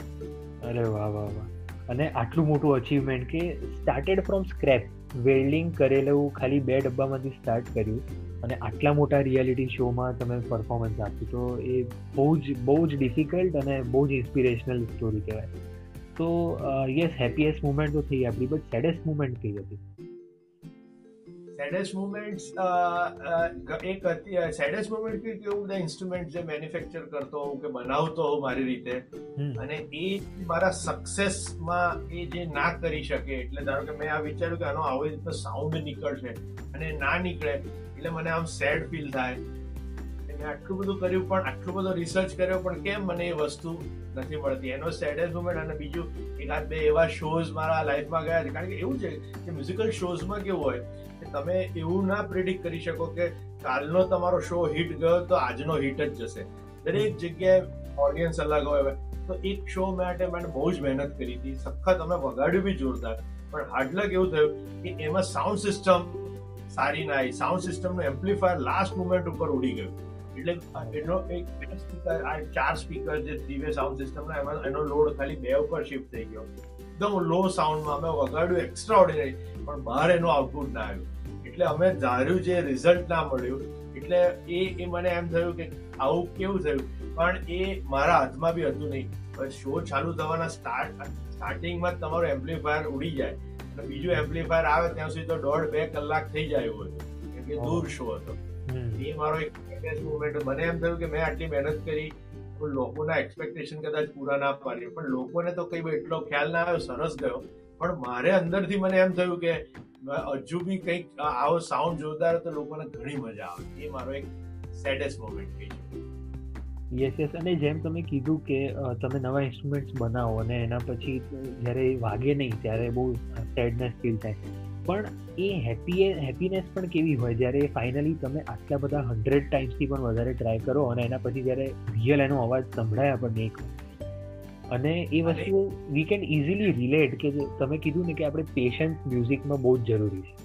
અરે વાહ વાહ વાહ. અને આટલું મોટું અચીવમેન્ટ કે સ્ટાર્ટેડ ફ્રોમ સ્ક્રેપ વેલ્ડિંગ કરેલું, ખાલી બે ડબ્બામાંથી સ્ટાર્ટ કર્યું અને આટલા મોટા રિયાલિટી શોમાં તમે પરફોર્મન્સ આપ્યું. તો એ બહુ જ બહુ જ ડિફિકલ્ટ અને બહુ જ ઇન્સ્પિરેશનલ સ્ટોરી કહેવાય. તો યસ હેપીએસ્ટ મુમેન્ટ તો થઈ આપણી બટ સેડેસ્ટ મુમેન્ટ કઈ હતી? સેડેસ્ટ મુમેન્ટ્સ એક સેડેસ્ટ મુમેન્ટ કે કેવું બધા ઇન્સ્ટ્રુમેન્ટ જે મેન્યુફેક્ચર કરતો હોઉં કે બનાવતો હોઉં મારી રીતે અને એ મારા સક્સેસમાં એ જે ના કરી શકે એટલે ધારો કે મેં આ વિચાર્યું કે આનો આવી રીતનો સાઉન્ડ નીકળશે અને ના નીકળે એટલે મને આમ સેડ ફીલ થાય. મેં આટલું બધું કર્યું પણ આટલું બધો રિસર્ચ કર્યો પણ કેમ મને એ વસ્તુ નથી મળતી? એનો સેડેસ્ટ મુમેન્ટ અને બીજું એકાદ બે એવા શોઝ મારા લાઈફમાં ગયા છે. કારણ કે એવું છે કે મ્યુઝિકલ શોઝમાં કેવું હોય તમે એવું ના પ્રિડિક્ટ કરી શકો કે કાલનો તમારો શો હિટ ગયો તો આજનો હિટ જ જશે. દરેક જગ્યાએ ઓડિયન્સ અલગ હોય. તો એક શો માટે મેં બહુ જ મહેનત કરી હતી. સખત અમે વગાડ્યું બી જોરદાર. પણ હાર્ડલક એવું થયું કે એમાં સાઉન્ડ સિસ્ટમ સારી ના આવી. સાઉન્ડ સિસ્ટમનું એમ્પ્લીફાયર લાસ્ટ મુમેન્ટ ઉપર ઉડી ગયું. એટલે એનો એક બે સ્પીકર આ ચાર સ્પીકર જે થ્રી વે સાઉન્ડ સિસ્ટમ એમાં એનો લોડ ખાલી બે ઉપર શિફ્ટ થઈ ગયો. એકદમ લો સાઉન્ડમાં અમે વગાડ્યું એક્સ્ટ્રા ઓર્ડિનરી પણ બહાર એનું આઉટપુટ ના આવ્યું. એટલે અમે ધાર્યું જે રિઝલ્ટ ના મળ્યું. એટલે એ એ મને એમ થયું કે આવું કેવું થયું? પણ એ મારા હાથમાં બી હતું નહીં. શો ચાલુ થવાના સ્ટાર્ટ સ્ટાર્ટિંગમાં તમારું એમ્પ્લીફાયર ઉડી જાય. અને બીજું એમ્પ્લીફાયર આવે ત્યાં સુધી તો દોઢ બે કલાક થઈ જાય એવું હતું. કે દૂર શો હતો. એ મારો એક મુમેન્ટ મને એમ થયું કે મેં આટલી મહેનત કરી. લોકોના એક્સપેક્ટેશન કદાચ પૂરા ના પાડી પણ લોકોને તો કઈ એટલો ખ્યાલ ના આવ્યો સરસ ગયો. પણ મારે અંદરથી મને એમ થયું કે હજુ બી કંઈક આવો સાઉન્ડ જોરદાર તો લોકોને ઘણી મજા આવે એ મારો એક સેડેસ્ટ મોમેન્ટ કહી શકું. યસ યસ અને જેમ તમે કીધું કે તમે નવા ઇન્સ્ટ્રુમેન્ટ્સ બનાવો અને એના પછી જ્યારે વાગે નહીં ત્યારે બહુ સેડનેસ ફીલ થાય. પણ એ હેપી હેપીનેસ પણ કેવી હોય? જ્યારે ફાઇનલી તમે આટલા બધા હંડ્રેડ ટાઈમ્સથી પણ વધારે ટ્રાય કરો અને એના પછી જ્યારે રિયલ એનો અવાજ સંભળાય આપણને એક અને એ વસ્તુ વી કેન ઇઝીલી રિલેટ કે તમે કીધું ને કે આપણે પેશન્સ મ્યુઝિકમાં બહુ જ જરૂરી છે.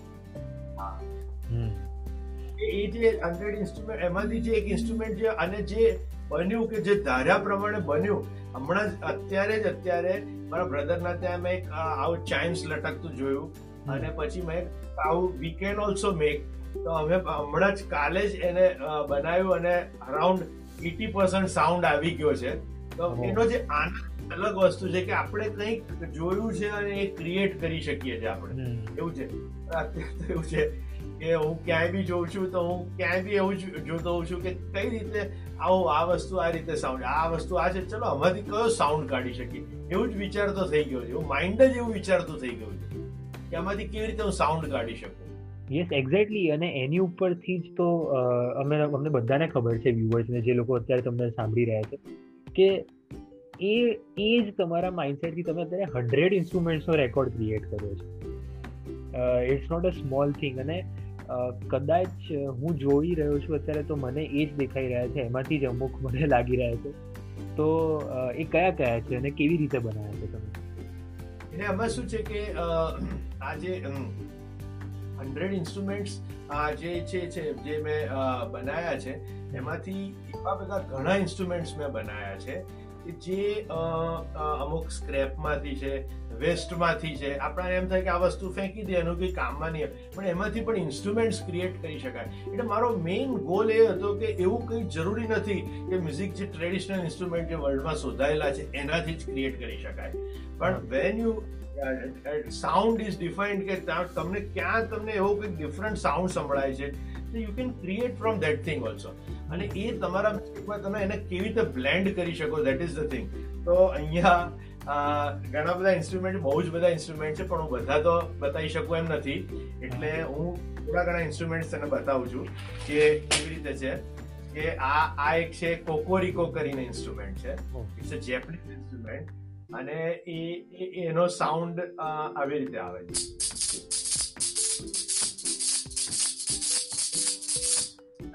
એ જે હંડ્રેડ ઇન્સ્ટ્રુમેન્ટ એમાંથી જે એક ઇન્સ્ટ્રુમેન્ટ છે અને જે બન્યું કે જે ધાર્યા પ્રમાણે બન્યું હમણાં જ અત્યારે જ અત્યારે મારા બ્રધરના ત્યાં મેં એક આવું ચાઇમ્સ લટકતું જોયું અને પછી મેં આવું વી કેન ઓલ્સો મેક તો અમે હમણાં જ કાલે જ એને બનાવ્યું અને અરાઉન્ડ એટી પર્સન્ટ સાઉન્ડ આવી ગયો છે. તો એનો જે આનંદ અલગ વસ્તુ છે કે આપણે કંઈક જોયું છે અને એ ક્રિએટ કરી શકીએ છીએ આપણે. એવું છે. અત્યારે એવું છે કે હું ક્યાંય બી જોઉં છું તો હું ક્યાંય બી એવું જોતો હોઉં છું કે કઈ રીતે આવો આ વસ્તુ આ રીતે સાઉન્ડ આ વસ્તુ આ છે. ચલો આમાંથી કયો સાઉન્ડ કાઢી શકીએ? એવું જ વિચારતો થઈ ગયો છે. માઇન્ડ જ એવું વિચારતું થઈ ગયું છે કે આમાંથી કેવી રીતે હું સાઉન્ડ કાઢી શકું. યસ એક્ઝેક્ટલી અને એની ઉપરથી જ તો અમે અમને બધાને ખબર છે વ્યુઅર્સને જે લોકો અત્યારે તમને સાંભળી રહ્યા છે કે એ એ જ તમારા માઇન્ડસેટથી તમે અત્યારે હંડ્રેડ ઇન્સ્ટ્રુમેન્ટ્સનો રેકોર્ડ ક્રિએટ કર્યો છે. It's not a small thing અને કદાચ હું જોઈ રહ્યો છું અત્યારે તો મને એ જ દેખાઈ રહ્યા છે, એમાંથી જ અમુક (laughs) મને લાગી રહ્યા છે. તો એ કયા કયા છે અને કેવી રીતે બનાવ્યા છે તમે? એટલે આમાં શું છે કે આ જે હંડ્રેડ ઇન્સ્ટ્રુમેન્ટ્સ જે છે જે મેં બનાવ્યા છે, એમાંથી એવા બધા ઘણા ઇન્સ્ટ્રુમેન્ટ્સ મેં બનાવ્યા છે. જે અમુક સ્ક્રેપમાંથી છે વેસ્ટમાંથી છે. આપણને એમ થાય કે આ વસ્તુ ફેંકી દે, એનું કંઈ કામમાં નહીં પણ એમાંથી પણ ઇન્સ્ટ્રુમેન્ટ્સ ક્રિએટ કરી શકાય. એટલે મારો મેઇન ગોલ એ હતો કે એવું કંઈ જરૂરી નથી કે મ્યુઝિક જે ટ્રેડિશનલ ઇન્સ્ટ્રુમેન્ટ જે વર્લ્ડમાં શોધાયેલા છે, એનાથી જ ક્રિએટ કરી શકાય. પણ when you sound is defined કે તમને ક્યાં તમને એવો કંઈક ડિફરન્ટ સાઉન્ડ સંભળાય છે you can create from that thing also અને એ તમારા મ્યુઝિકમાં તમે એને કેવી રીતે બ્લેન્ડ કરી શકો ધેટ ઇઝ ધ થિંગ તો અહીંયા ઘણા બધા ઇન્સ્ટ્રુમેન્ટ બહુ જ બધા ઇન્સ્ટ્રુમેન્ટ છે પણ હું બધા તો બતાવી શકું એમ નથી. એટલે હું થોડા ઘણા ઇન્સ્ટ્રુમેન્ટ તને બતાવું છું કે કેવી રીતે છે કે આ આ એક છે કોકોરિકો કરીને ઇન્સ્ટ્રુમેન્ટ છે. ઇટ્સ અ જેપનીઝ ઇન્સ્ટ્રુમેન્ટ અને એ એનો સાઉન્ડ આવી રીતે આવે છે.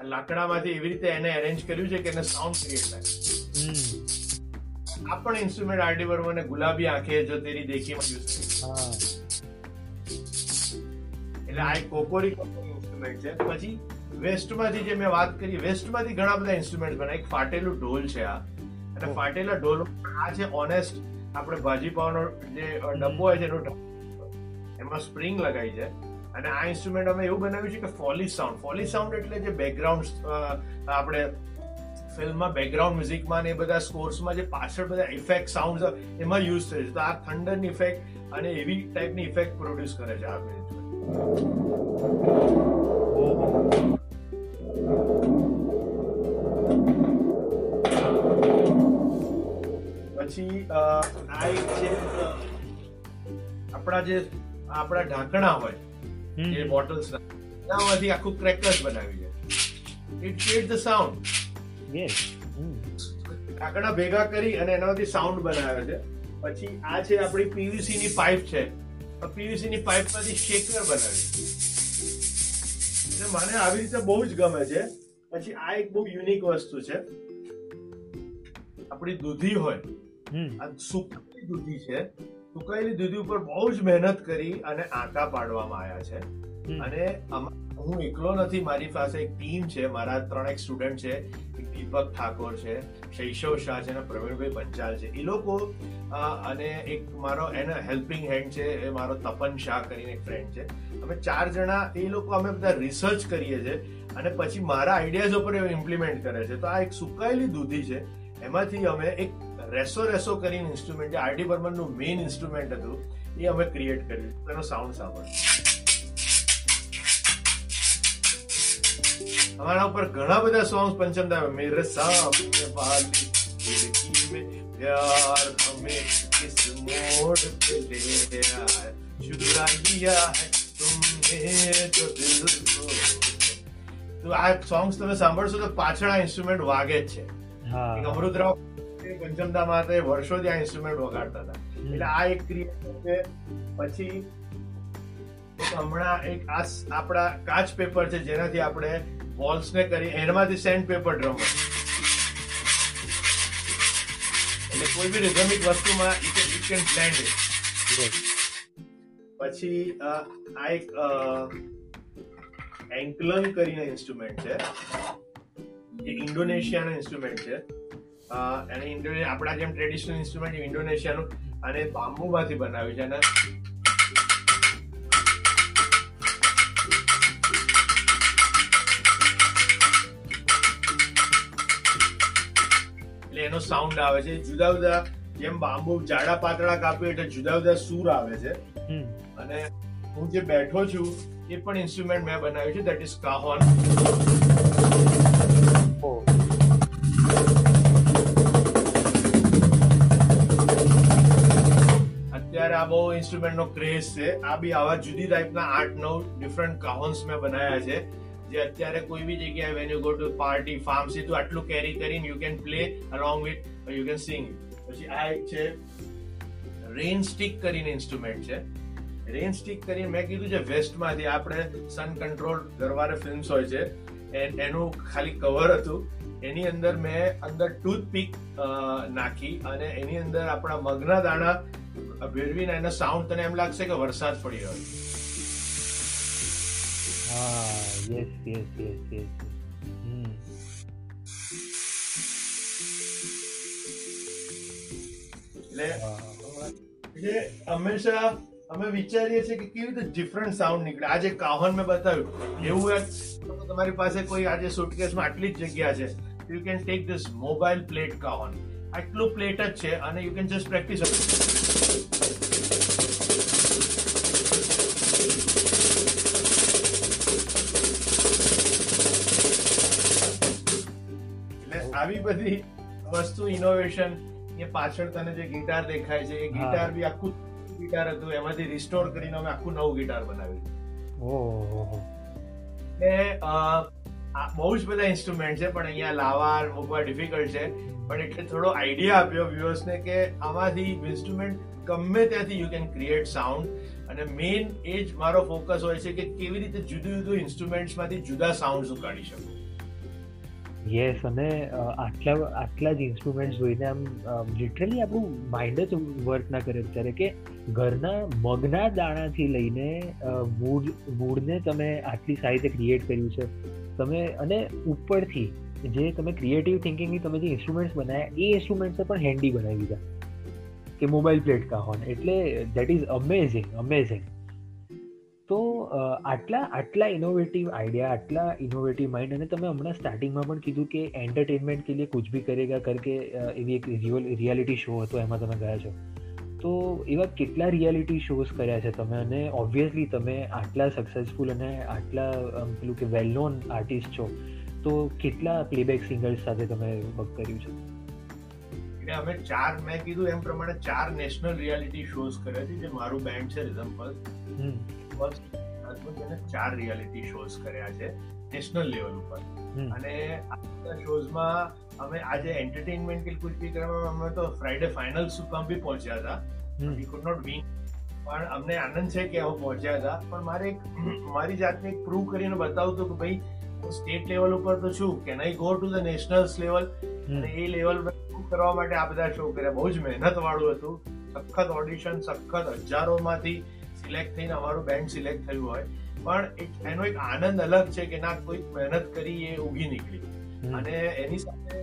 લાકડામાંથી એવી રીતે એને અરેન્જ કર્યું છે કે એને સાઉન્ડ ક્રિએટ થાય. આ પણ ઇન્સ્ટ્રુમેન્ટ આરડી વર્મને ગુલાબી આંખે જો તેરી દેખીમાં યુઝ એટલે આ કોકોરી ઇન્સ્ટ્રુમેન્ટ છે. પછી વેસ્ટમાંથી જે મેં વાત કરી વેસ્ટમાંથી ઘણા બધા ઇન્સ્ટ્રુમેન્ટ બનાવે એક ફાટેલું ઢોલ છે આ. અને ફાટેલા ઢોલ આ છે ઓનેસ્ટ આપણે ભાજીપાવનો જે ડબ્બો હોય છે એનો એમાં સ્પ્રિંગ લગાવી છે. અને આ ઇન્સ્ટ્રુમેન્ટ અમે એવું બનાવ્યું છે કે ફોલી સાઉન્ડ ફોલી સાઉન્ડ એટલે જે બેકગ્રાઉન્ડ આપણે ફિલ્મમાં બેકગ્રાઉન્ડ મ્યુઝિકમાં ને એ બધા સ્કોર્સમાં જે પાછળ બધા ઇફેક્ટ સાઉન્ડ એમાં યુઝ થાય છે. તો આ થંડરની ઇફેક્ટ અને એવી ટાઈપની ઇફેક્ટ પ્રોડ્યુસ કરે છે આ પછી આ એક છે આપણા જે આપણા ઢાંકણા હોય એ બોટલ્સ એનામાંથી આખું ક્રેકર્સ બનાવી છે it create the sound yes કાકડા ભેગા કરી અને એનામાંથી સાઉન્ડ બનાવ્યો છે. પછી આ છે આપણી પીવીસી ની પાઇપ છે. પીવીસી ની પાઇપમાંથી શેકર બનાવી એટલે મને આવી રીતે બહુ જ ગમે છે. પછી આ એક બહુ યુનિક વસ્તુ છે. આપણી દૂધી હોય. આ સુકાયેલી દૂધી છે. સુકાયેલી દૂધી ઉપર બહુ જ મહેનત કરી અને આંકા પાડવામાં આવ્યા છે. અને હું એકલો નથી. મારી પાસે એક ટીમ છે. મારા ત્રણ એક સ્ટુડન્ટ છે. દીપક ઠાકોર છે, શૈશવ શાહ છે અને પ્રવીણભાઈ પંચાલ છે. એ લોકો અને એક મારો એનો હેલ્પિંગ હેન્ડ છે, એ મારો તપન શાહ કરીને એક ફ્રેન્ડ છે. અમે ચાર જણા એ લોકો અમે બધા રિસર્ચ કરીએ છીએ અને પછી મારા આઈડિયાઝ ઉપર ઇમ્પ્લિમેન્ટ કરે છે. તો આ એક સુકાયેલી દૂધી છે. એમાંથી અમે એક રેસો રેસો કરીને ઇન્સ્ટ્રુમેન્ટ જે આરટી બર્મનનું મેઇન ઇન્સ્ટ્રુમેન્ટ હતું, એ અમે ક્રિએટ કર્યું. તેનો સાઉન્ડ સાંભળ અમારા ઉપર ઘણા બધા સોંગ્સ પંચમદા મેરે સામને વાલી ખિડકી મે प्यार हमें किस मोड़ पे ले आए चुरा लिया है तुमने जो दिल તો આ સોંગ્સ તમે સાંભળશો તો પાછળ આ ઇન્સ્ટ્રુમેન્ટ વાગે જ છે. અમૃતરાવ પંચમદા માતે વર્ષોથી આ ઇન્સ્ટ્રુમેન્ટ વગાડતા હતા. એટલે આ એક ક્રિયા છે પછી હમણાં એક આ આપણા કાચ પેપર છે જેનાથી આપણે વોલ્સ ને કરી, એનામાંથી સેન્ડ પેપર ડ્રમ એટલે કોઈ બી રિધમિક વસ્તુમાં ઇટ કેન બ્લેન્ડ પછી આ એક એન્કલન કરીને ઇન્સ્ટ્રુમેન્ટ છે. એ ઇન્ડોનેશિયાનો ઇન્સ્ટ્રુમેન્ટ છે. અને ઇન્ડોનેશિયા આપણા જેમ ટ્રેડિશનલ ઇન્સ્ટ્રુમેન્ટ ઇન્ડોનેશિયાનું, અને બાંબુમાંથી બનાવ્યું છે. અને એનો સાઉન્ડ આવે છે. જુદા જુદા જેમ બાંબુ જાડા પાતળા કાપ્યું એટલે જુદા જુદા સૂર આવે છે. અને હું જે બેઠો છું એ પણ ઇન્સ્ટ્રુમેન્ટ મેં બનાવ્યું છે દેટ ઇઝ કાહોન અત્યારે આ બહુ ઇન્સ્ટ્રુમેન્ટ નો ક્રેઝ છે. આ બી આવા જુદી ટાઈપના આઠ નવ ડિફરન્ટ કાહોન્સ મેં બનાવ્યા છે. જે અત્યારે કોઈ બી જગ્યાએ when you go to party farm તો આટલું કેરી કરીને you can play along with you can sing પછી આ એક છે રેન સ્ટિક કરીને ઇન્સ્ટ્રુમેન્ટ છે. રેન સ્ટિક કરીને મેં કીધું છે, વેસ્ટમાંથી આપણે સન કંટ્રોલ ગરવારે ફિલ્મ્સ હોય છે, એનું ખાલી કવર હતું. એની અંદર મેં અંદર ટૂથપીક નાખી અને એની અંદર આપણા મગના દાણા ભેળવીને એનો સાઉન્ડ તને એમ લાગશે કે વરસાદ પડી રહ્યો હા યસ યસ યસ યસ એટલે હંમેશા અમે વિચારીએ છીએ કે કેવી રીતે ડિફરન્ટ સાઉન્ડ નીકળે. આજે કાહન મેં બતાવ્યું. એવું તમારી પાસે કોઈ આજે સુટકેસમાં આટલી જ જગ્યા છે. You can take this mobile plate કાહન આટલું પ્લેટ જ છે અને યુ કેન જસ્ટ પ્રેક્ટિસ આવી બધી વસ્તુ ઇનોવેશન એ પાછળ તને જે ગિટાર દેખાય છે એ ગિટાર બી આખું ગિટાર હતું એમાંથી રિસ્ટોર કરીને અમે આખું નવું ગિટાર બનાવ્યું. ને બહુ જ બધા ઇન્સ્ટ્રુમેન્ટ છે પણ અહીંયા લાવા મૂકવા ડિફિકલ્ટ છે. પણ એટલે થોડો આઈડિયા આપ્યો વ્યુઅર્સને કે આમાંથી ઇન્સ્ટ્રુમેન્ટ ગમે ત્યાંથી યુ કેન ક્રિએટ સાઉન્ડ અને મેઇન એ જ મારો ફોકસ હોય છે કે કેવી રીતે જુદું જુદું ઇન્સ્ટ્રુમેન્ટ્સમાંથી જુદા સાઉન્ડ કાઢી શકું. યસ અને આટલા આટલા જ ઇન્સ્ટ્રુમેન્ટ જોઈને આમ લિટરલી આપણું માઇન્ડ જ વર્ક ના કરે અત્યારે કે ઘરના મગના દાણાથી લઈને મૂળ, મૂળને તમે આટલી સારી રીતે ક્રિએટ કર્યું છે. તમે, અને ઉપરથી જે તમે ક્રિએટિવ થિંકિંગની તમે જે ઇન્સ્ટ્રુમેન્ટ્સ બનાવ્યા એ ઇન્સ્ટ્રુમેન્ટ્સે પણ હેન્ડી બનાવી દીધા. કે મોબાઈલ પ્લેટ કાહોન એટલે દેટ ઇઝ અમેઝિંગ અમેઝિંગ તો આટલા આટલા ઇનોવેટિવ આઈડિયા આટલા ઇનોવેટિવ માઇન્ડ અને તમે હમણાં સ્ટાર્ટિંગમાં પણ કીધું કે એન્ટરટેનમેન્ટ કે લીએ કુછ ભી કરેગા કરકે એવી એક રિયાલિટી શો હતો એમાં તમે ગયા છો. તો એવા કેટલા રિયાલિટી શોઝ કર્યા છે તમે? અને ઓબ્વિયસલી તમે આટલા સક્સેસફુલ અને આટલા પેલું કે વેલ નોન આર્ટિસ્ટ છો. તો કેટલા પ્લેબેક સિંગર્સ સાથે તમે વર્ક કર્યું છે? એટલે અમે ચાર મેં કીધું એમ પ્રમાણે ચાર નેશનલ રિયાલિટી શોઝ કર્યા છે જે મારું બેન્ડ છે પલ્સ ચાર રિયાલિટી શોઝ કર્યા છે નેશનલ લેવલ ઉપર. અને આ શોઝમાં અમે આજે એન્ટરટેનમેન્ટ કે કુછ ભી કરવામાં અમે તો ફ્રાઈડે ફાઇનલ સુકામ બી પહોંચ્યા હતા. વી કુડ નોટ વિન પણ અમને આનંદ છે કે અમે પહોંચ્યા હતા. પણ મારે એક મારી જાતને એક પ્રૂવ કરીને બતાવું તો કે ભાઈ સ્ટેટ લેવલ ઉપર તો છું. Can I go to the nationals level અને એ લેવલ કરવા માટે આ બધા શો કર્યા. બહુ જ મહેનત વાળું હતું. સખત ઓડિશન સખત હજારોમાંથી સિલેક્ટ થઈને અમારું બેન્ડ સિલેક્ટ થયું હોય. પણ એનો એક આનંદ અલગ છે કે ના કોઈ મહેનત કરી એ ઉગી નીકળી. અને એની સાથે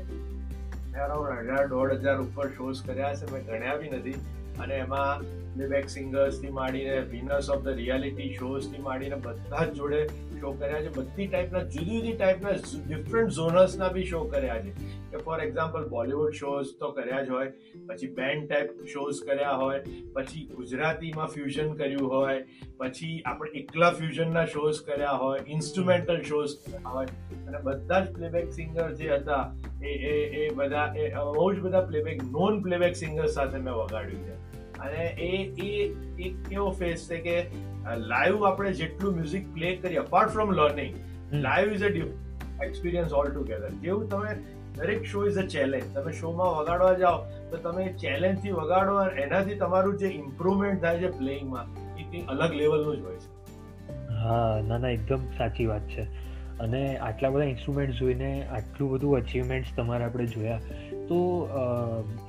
હજાર દોઢ હજાર ઉપર શોઝ કર્યા છે મેં ગણ્યા બી નથી. અને એમાં પ્લેબેક સિંગર્સથી માંડીને વિનર્સ ઓફ ધ રિયાલિટી શોઝથી માંડીને બધા જ જોડે શો કર્યા છે. બધી ટાઈપના જુદી જુદી ટાઈપના ડિફરન્ટ ઝોનર્સના બી શો કર્યા છે. કે ફોર એક્ઝામ્પલ બોલિવૂડ શોઝ તો કર્યા જ હોય, પછી બેન્ડ ટાઈપ શોઝ કર્યા હોય, પછી ગુજરાતીમાં ફ્યુઝન કર્યું હોય, પછી આપણે એકલા ફ્યુઝનના શોઝ કર્યા હોય ઇન્સ્ટ્રુમેન્ટલ શોઝ કર્યા હોય, અને બધા જ પ્લેબેક સિંગર જે હતા, એ એ એ બધા, એ, બહુ જ બધા પ્લેબેક નોન પ્લેબેક સિંગર સાથે મેં વગાડ્યું છે. અને એ એ એક એવો ફેસ છે કે લાઈવ આપણે જેટલું મ્યુઝિક પ્લે કરીએ apart from learning live is a experience all together જેવું તમે દરેક શો ઇઝ અ ચેલેન્જ તમે શોમાં વગાડવા જાઓ તો તમે ચેલેન્જથી વગાડો અને એનાથી તમારું જે ઇમ્પ્રુવમેન્ટ થાય છે પ્લેઇંગમાં એ કંઈક અલગ લેવલનું જ હોય છે. હા ના ના એકદમ સાચી વાત છે. અને આટલા બધા ઇન્સ્ટ્રુમેન્ટ જોઈને આટલું બધું અચીવમેન્ટ્સ તમારે આપણે જોયા. તો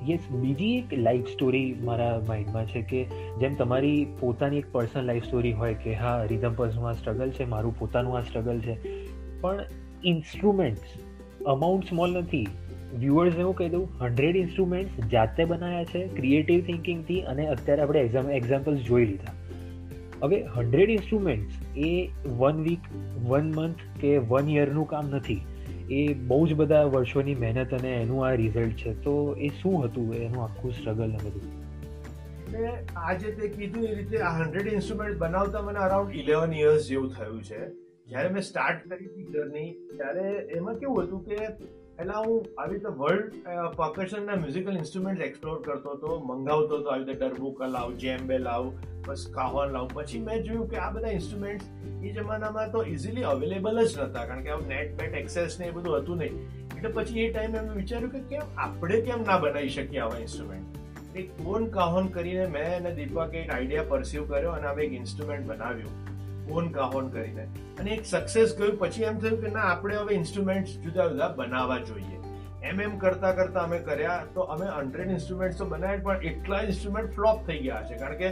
યસ બીજી એક લાઈફ સ્ટોરી મારા માઇન્ડમાં છે કે જેમ તમારી પોતાની એક પર્સનલ લાઈફ સ્ટોરી હોય કે હા રિધમ પર્સનું આ સ્ટ્રગલ છે, મારું પોતાનું આ સ્ટ્રગલ છે. પણ ઇન્સ્ટ્રુમેન્ટ્સ અમાઉન્ટ સ્મોલ નથી. વ્યુઅર્સ એવું કહી દઉં હંડ્રેડ ઇન્સ્ટ્રુમેન્ટ્સ જાતે બનાવ્યા છે ક્રિએટિવ થિંકિંગથી અને અત્યારે આપણે એક્ઝામ એક્ઝામ્પલ્સ જોઈ લીધા. હવે હંડ્રેડ ઇન્સ્ટ્રુમેન્ટ્સ એ વન વીક વન મંથ કે વન યરનું કામ નથી. એ બહુ જ બધા વર્ષોની મહેનત અને એનું આ રિઝલ્ટ છે. તો એ શું હતું? એનું આખું સ્ટ્રગલ ને બધું. એટલે આજે તે કીધું એ રીતે આ હંડ્રેડ ઇન્સ્ટ્રુમેન્ટ બનાવતા મને અરાઉન્ડ ઇલેવન યર્સ જેવું થયું છે. જ્યારે મેં સ્ટાર્ટ કરી હતી જર્ની ત્યારે એમાં કેવું હતું કે પહેલા હું આવી રીતે વર્લ્ડ પર્કશનના મ્યુઝિકલ ઇન્સ્ટ્રુમેન્ટ એક્સપ્લોર કરતો હતો, મંગાવતો હતો, આવી રીતે ડરબુકા લાવ જેમ્બે લાવ, બસ કાહોન લાવ. પછી મેં જોયું કે આ બધા ઇન્સ્ટ્રુમેન્ટ એ જમાનામાં તો ઇઝીલી અવેલેબલ જ નહોતા કારણ કે નેટ બેટ એક્સેસ ને એ બધું હતું નહીં. એટલે પછી એ ટાઈમે મેં વિચાર્યું કે કેમ આપણે કેમ ના બનાવી શકીએ આવા ઇન્સ્ટ્રુમેન્ટ એક કોન કાહોન કરીને મેં અને દીપકે એક આઈડિયા પરસ્યુ કર્યો અને હવે એક ઇન્સ્ટ્રુમેન્ટ બનાવ્યું. ઓન કાહોન કરીને. અને એક સક્સેસ ગયું પછી એમ થયું કે ના, આપણે હવે ઇન્સ્ટ્રુમેન્ટ જુદા જુદા બનાવવા જોઈએ. એમ એમ કરતા કરતા અમે કર્યા તો અમે હંડ્રેડ ઇન્સ્ટ્રુમેન્ટ તો બનાવ્યા પણ એટલા ઇન્સ્ટ્રુમેન્ટ ફ્લોપ થઈ ગયા છે. કારણ કે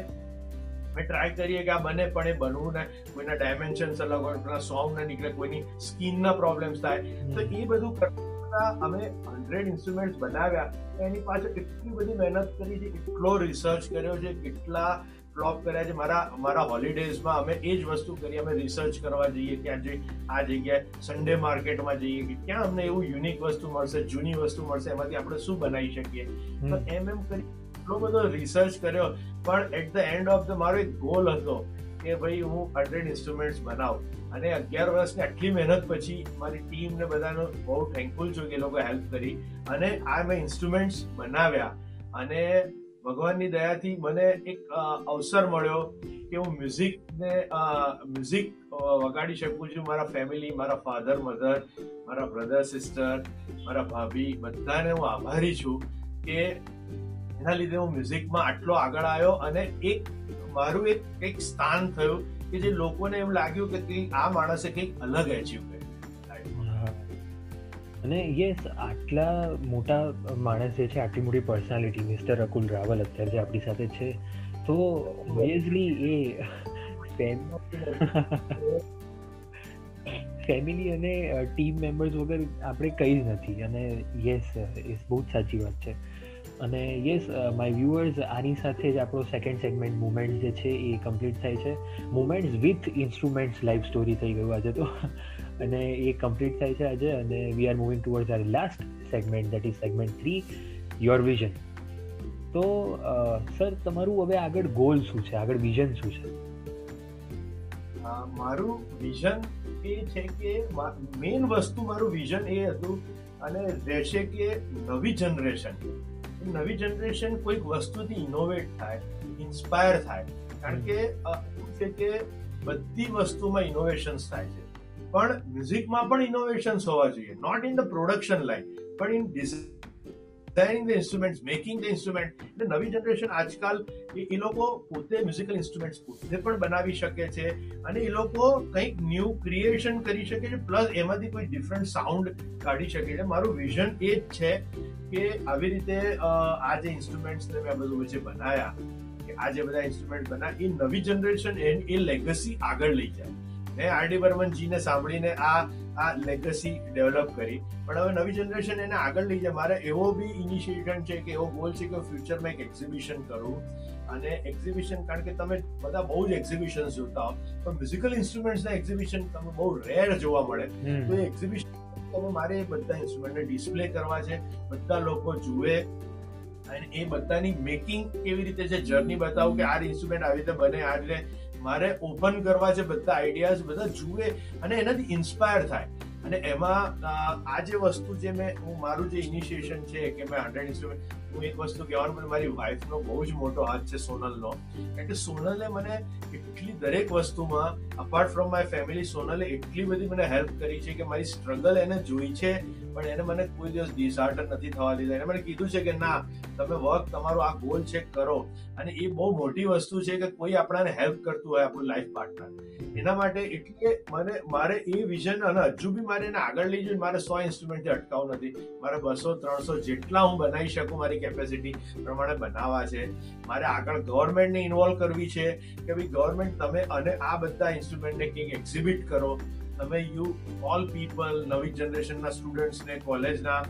અમે ટ્રાય કરીએ કે આ બને, પણ એ બનવું ને કોઈના ડાયમેન્શન્સ અલગ હોય પેલા સોંગ ને નીકળે, કોઈની સ્કિનના પ્રોબ્લેમ્સ થાય. તો એ બધું કરતા અમે હંડ્રેડ ઇન્સ્ટ્રુમેન્ટ બનાવ્યા. એની પાછળ એટલી બધી મહેનત કરી છે, એટલો રિસર્ચ કર્યો છે, કેટલા ફ્લોપ કર્યા છે. મારા મારા હોલિડેઝમાં અમે એ જ વસ્તુ કરી અમે રિસર્ચ કરવા જઈએ કે આજે આ જગ્યાએ સન્ડે માર્કેટમાં જઈએ કે ક્યાં અમને એવું યુનિક વસ્તુ મળશે જૂની વસ્તુ મળશે એમાંથી આપણે શું બનાવી શકીએ. તો એમ એમ કરી એટલો બધો રિસર્ચ કર્યો પણ at the end of the મારો એક ગોલ હતો કે ભાઈ હું હંડ્રેડ ઇન્સ્ટ્રુમેન્ટ્સ બનાવું. અને અગિયાર વર્ષની આટલી મહેનત પછી મારી ટીમ ને બધાનો બહુ થેન્કફુલ છું કે એ લોકો હેલ્પ કરી. અને આ મેં ઇન્સ્ટ્રુમેન્ટ્સ બનાવ્યા. અને ભગવાનની દયાથી મને એક અવસર મળ્યો કે હું મ્યુઝિકને મ્યુઝિક વગાડી શકું છું. મારા ફેમિલી, મારા ફાધર, મધર, મારા બ્રધર, સિસ્ટર, મારા ભાભી, બધાને હું આભારી છું કે એના લીધે હું મ્યુઝિકમાં આટલો આગળ આવ્યો અને એક, મારું એક કંઈક સ્થાન થયું કે જે લોકોને એમ લાગ્યું કે કંઈક આ માણસે કંઈક અલગ એચીવ કર્યું. અને યસ, આટલા મોટા માણસ જે છે, આટલી મોટી પર્સનાલિટી મિસ્ટર અકુલ રાવલ અત્યારે જે આપણી સાથે છે, તો ઓબ્વિયસલી એ ફેમિલી અને ટીમ મેમ્બર્સ વગર આપણે કંઈ જ નથી. અને યસ એ બહુ જ સાચી વાત છે. અને યસ માય વ્યુઅર્સ આની સાથે જ આપણો સેકન્ડ સેગમેન્ટ મુમેન્ટ જે છે, એ કમ્પ્લીટ થાય છે. Moments with instruments life story થઈ ગયું આજે તો. અને એ કમ્પ્લીટ થાય છે આજે અને we are moving towards our last segment that is segment three your vision તો સર તમારું હવે આગળ ગોલ શું છે? આગળ વિઝન શું છે? મારું વિઝન એ છે કે મેઇન વસ્તુ મારું વિઝન એ હતું અને રહેશે કે નવી જનરેશન નવી જનરેશન કોઈક વસ્તુથી ઇનોવેટ થાય ઇન્સ્પાયર થાય. કારણ કે શું છે કે બધી વસ્તુમાં ઇનોવેશન્સ થાય છે. પણ મ્યુઝિકમાં પણ ઇનોવેશન્સ હોવા જોઈએ. Not in the production line પણ in designing the instrument making the instrument એટલે નવી જનરેશન આજકાલ એ લોકો પોતે મ્યુઝિકલ ઇન્સ્ટ્રુમેન્ટ પોતે પણ બનાવી શકે છે અને એ લોકો કંઈક ન્યૂ ક્રિએશન કરી શકે છે પ્લસ એમાંથી કોઈ ડિફરન્ટ સાઉન્ડ કાઢી શકે છે. મારું વિઝન એ જ છે કે આવી રીતે આ જે ઇન્સ્ટ્રુમેન્ટ્સ મેં બધું વચ્ચે બનાવ્યા કે આ જે બધા ઇન્સ્ટ્રુમેન્ટ બના એ નવી જનરેશન એ લેગસી આગળ લઈ જાય. મેં આરડી બર્મનજીને સાંભળીને આ આ લેગસી ડેવલપ કરી. પણ હવે નવી જનરેશન એને આગળ લઈ જાય. મારે એવો બી ઇનિશિયેશન છે કે એવો ગોલ છે કે ફ્યુચરમાં એક એક્ઝિબિશન કરું. અને એક્ઝિબિશન કારણ કે તમે બધા બહુ જ એક્ઝિબિશન જોતા હો. પણ મ્યુઝિકલ ઇન્સ્ટ્રુમેન્ટ્સના એક્ઝિબિશન તમે બહુ રેર જોવા મળે. તો એ એક્ઝિબિશન તમે મારે એ બધા ઇન્સ્ટ્રુમેન્ટને ડિસ્પ્લે કરવા છે. બધા લોકો જુએ. અને એ બધાની મેકિંગ કેવી રીતે છે જર્ની બતાવું કે આ ઇન્સ્ટ્રુમેન્ટ આવી રીતે બને આ રીતે મારે ઓપન કરવા છે બધા આઈડિયાઝ બધા જુએ અને એનાથી ઇન્સ્પાયર થાય. અને એમાં, આ જે વસ્તુ જે મેં, હું, મારું જે ઇનિશિએશન છે કે મેં હંડ્રેડ ઇન્સ્ટ્રુમેન્ટ હું એક વસ્તુ કહેવાનું મને મારી વાઈફનો બહુ જ મોટો હાથ છે સોનલનો. કારણ કે સોનલે મને એટલી દરેક વસ્તુમાં અપાર્ટ ફ્રોમ માય ફેમિલી સોનલે એટલી બધી મને હેલ્પ કરી છે કે મારી સ્ટ્રગલ એને જોઈ છે, પણ એને મને કોઈ દિવસ ડિસઆર્ટર નથી થવા દીધા. એને મને કીધું છે કે ના, તમે વર્ક તમારો આ ગોલ છે કરો. અને એ બહુ મોટી વસ્તુ છે કે કોઈ આપણાને હેલ્પ કરતું હોય આપણું લાઈફ પાર્ટનર એના માટે એટલે મને, મારે એ વિઝન અને હજુ બી મારે એને આગળ લઈ જઈને મારે સો ઇન્સ્ટ્રુમેન્ટથી અટકાવું નથી. મારે બસો, ત્રણસો જેટલા હું બનાવી શકું મારી કેપેસિટી પ્રમાણે બનાવવા છે. મારે આગળ ગવર્મેન્ટને ઇન્વોલ્વ કરવી છે કે ભાઈ ગવર્મેન્ટ તમે અને આ બધા ઇન્સ્ટ્રુમેન્ટને કંઈક એક્ઝિબિટ કરો. તમે યુ ઓલ પીપલ નવી જનરેશનના સ્ટુડન્ટ્સને કોલેજના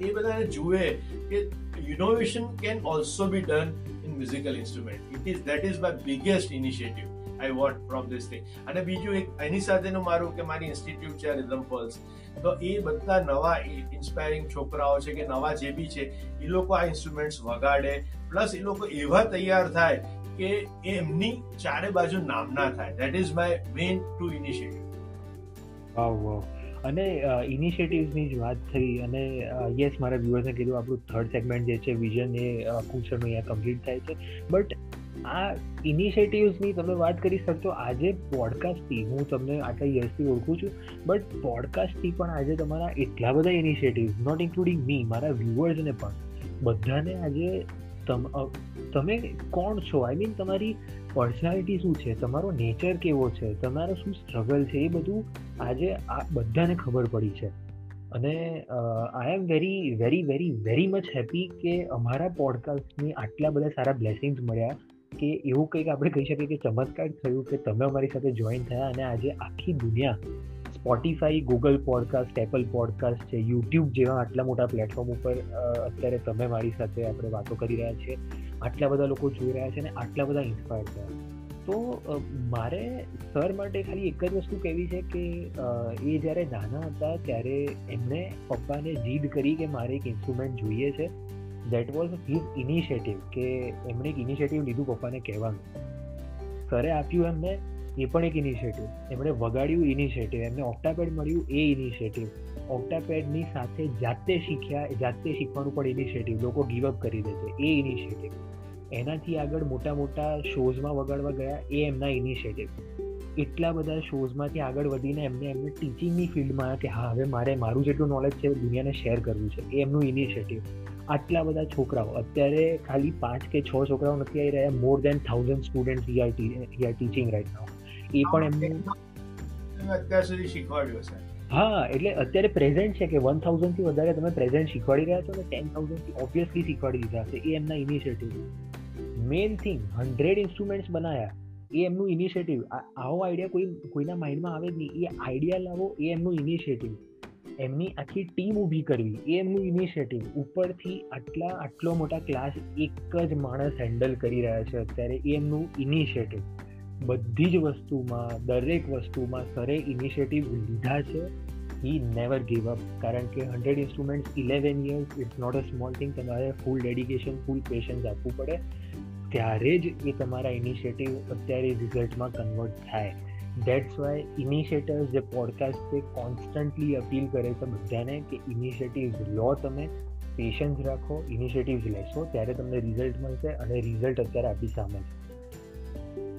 એ બધાને જુએ કે innovation can also be done in musical instrument it is that is my biggest initiative I want from this thing અને બીજું એક, એની સાથેનું મારું કે મારી ઇન્સ્ટિટ્યૂટ છે રિધમ પલ્સ તો એ બધા નવા ઇન્સ્પાયરિંગ છોકરાઓ છે કે નવા જે બી છે, એ લોકો આ ઇન્સ્ટ્રુમેન્ટ્સ વગાડે. પ્લસ એ લોકો એવા તૈયાર થાય કે એમની ચારે બાજુ નામના થાય. That is my main to initiative wow wow. અને ઇનિશિયેટિવ્સની જ વાત થઈ અને યસ મારા વ્યુઅર્સને કીધું આપણું થર્ડ સેગમેન્ટ જે છે વિઝન એ કુશળનું અહીંયા કમ્પ્લીટ થાય છે. બટ આ ઇનિશિયેટિવ્સની તમે વાત કરી શકશો. આજે પોડકાસ્ટથી હું તમને આટલા યર્સથી ઓળખું છું બટ પોડકાસ્ટથી પણ આજે તમારા એટલા બધા ઇનિશિયેટિવ્સ નોટ ઇન્ક્લુડિંગ મી મારા વ્યુઅર્સને પણ, બધાને આજે તમે કોણ છો? આઈ મીન તમારી પર્સનાલિટી શું છે? તમારો નેચર કેવો છે? તમારો શું સ્ટ્રગલ છે? એ બધું આજે આ બધાને ખબર પડી છે. અને I am very very very very much happy કે અમારા પોડકાસ્ટની આટલા બધા સારા બ્લેસિંગ્સ મળ્યા. કે એવું કંઈક આપણે કહી શકીએ કે ચમત્કાર થયું કે તમે અમારી સાથે જોઈન થયા અને આજે આખી દુનિયા Spotify Google podcast Apple podcast છે યુટ્યુબ જેવા આટલા મોટા પ્લેટફોર્મ ઉપર અત્યારે તમે મારી સાથે આપણે વાતો કરી રહ્યા છીએ. આટલા બધા લોકો જોઈ રહ્યા છે અને આટલા બધા ઇન્સ્પાયર થયા તો મારે સર માટે ખાલી એક જ વસ્તુ કહેવી છે કે એ જ્યારે નાના હતા ત્યારે એમણે પપ્પાને જીદ કરી કે મારે એક ઇન્સ્ટ્રુમેન્ટ જોઈએ છે. દેટ વોઝ હિઝ ઇનિશિયેટિવ કે એમણે એક ઇનિશિયેટિવ લીધું પપ્પાને કહેવાનું. સરે આપ્યું એમને, એ પણ એક ઇનિશિયેટિવ એમણે વગાડ્યું ઇનિશિયેટિવ એમને ઓક્ટાપેડ મળ્યું એ ઇનિશિયેટિવ ઓક્ટાપેડની સાથે જાતે શીખ્યા, જાતે શીખવાનું પણ ઇનિશિયેટિવ લોકો ગીવઅપ કરી દે છે, એ ઇનિશિયેટિવ એનાથી આગળ મોટા મોટા શોઝમાં વગાડવા ગયા, એ એમના ઇનિશિયેટિવ એટલા બધા શોઝમાંથી આગળ વધીને એમને એમને ટીચિંગની ફિલ્ડમાં કે હા, હવે મારે, મારું જેટલું નોલેજ છે, દુનિયાને શેર કરવું છે, એ એમનું ઇનિશિયેટિવ આટલા બધા છોકરાઓ અત્યારે ખાલી પાંચ કે છ છોકરાઓ નથી આવી રહ્યા more than thousand student here teaching right now એ પણ એમને અત્યાર સુધી શીખવાડ્યું છે હા એટલે અત્યારે પ્રેઝન્ટ છે કે વન થાઉઝન્ડથી વધારે તમે પ્રેઝન્ટ શીખવાડી રહ્યા છો અને ટેન થાઉઝન્ડથી ઓબ્વિયસલી શીખવાડી દીધા હશે. એ એમના initiative main thing hundred instruments બનાવ્યા એ એમનું ઇનિશિયેટિવ આવો આઈડિયા કોઈ કોઈના માઇન્ડમાં આવે જ નહીં. એ આઈડિયા લાવો એ એમનું ઇનિશિયેટિવ એમની આખી ટીમ ઊભી કરવી, એ એમનું ઇનિશિયેટિવ ઉપરથી આટલા, આટલો મોટા ક્લાસ એક જ માણસ હેન્ડલ કરી રહ્યા છે. અત્યારે એ એમનું ઇનિશિયેટિવ બધી જ વસ્તુમાં, દરેક વસ્તુમાં સરે ઇનિશિયેટિવ લીધા છે. હી નેવર ગીવ અપ કારણ કે hundred instruments eleven years it's not a small thing તમારે ફૂલ ડેડિકેશન ફૂલ પેશન્સ આપવું પડે. ત્યારે જ એ તમારા ઇનિશિયેટિવ અત્યારે રિઝલ્ટમાં કન્વર્ટ થાય. દેટ્સ વાય ઇનિશિયેટર્સ જે પોડકાસ્ટ છે કોન્સ્ટન્ટલી અપીલ કરે છે બધાને કે ઇનિશિયેટિવ્સ લો તમે પેશન્સ રાખો ઇનિશિયેટિવ્સ લેશો, ત્યારે તમને રિઝલ્ટ મળશે અને રિઝલ્ટ અત્યારે આપણી સામે છે.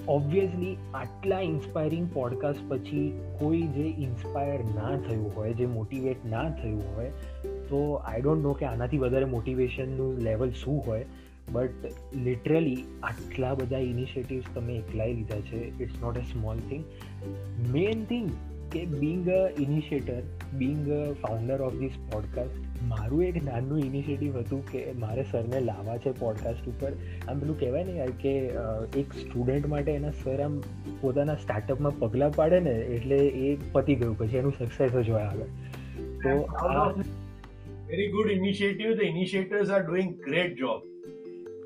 ઓબ્વિયસલી આટલા ઇન્સ્પાયરિંગ પોડકાસ્ટ પછી કોઈ જે ઇન્સ્પાયર ના થયું હોય, જે મોટિવેટ ના થયું હોય, તો આઈ ડોન્ટ નો કે આનાથી વધારે મોટિવેશનનું લેવલ શું હોય. બટ લિટરલી આટલા બધા ઇનિશિયેટિવ્સ તમે એકલાઈ લીધા છે it's not a small thing main thing કે being a initiator being a founder of this podcast મારું એક નાનું ઇનિશિયેટિવ હતું કે મારે સરને લાવવા છે પોડકાસ્ટ ઉપર. આમ પેલું કહેવાય ને યાર કે એક સ્ટુડન્ટ માટે એના સર આમ પોતાના સ્ટાર્ટઅપમાં પગલાં પાડે ને એટલે એ પતી ગયું પછી એનું સક્સેસ જ હોય આગળ. તો very good initiative the initiators are doing great job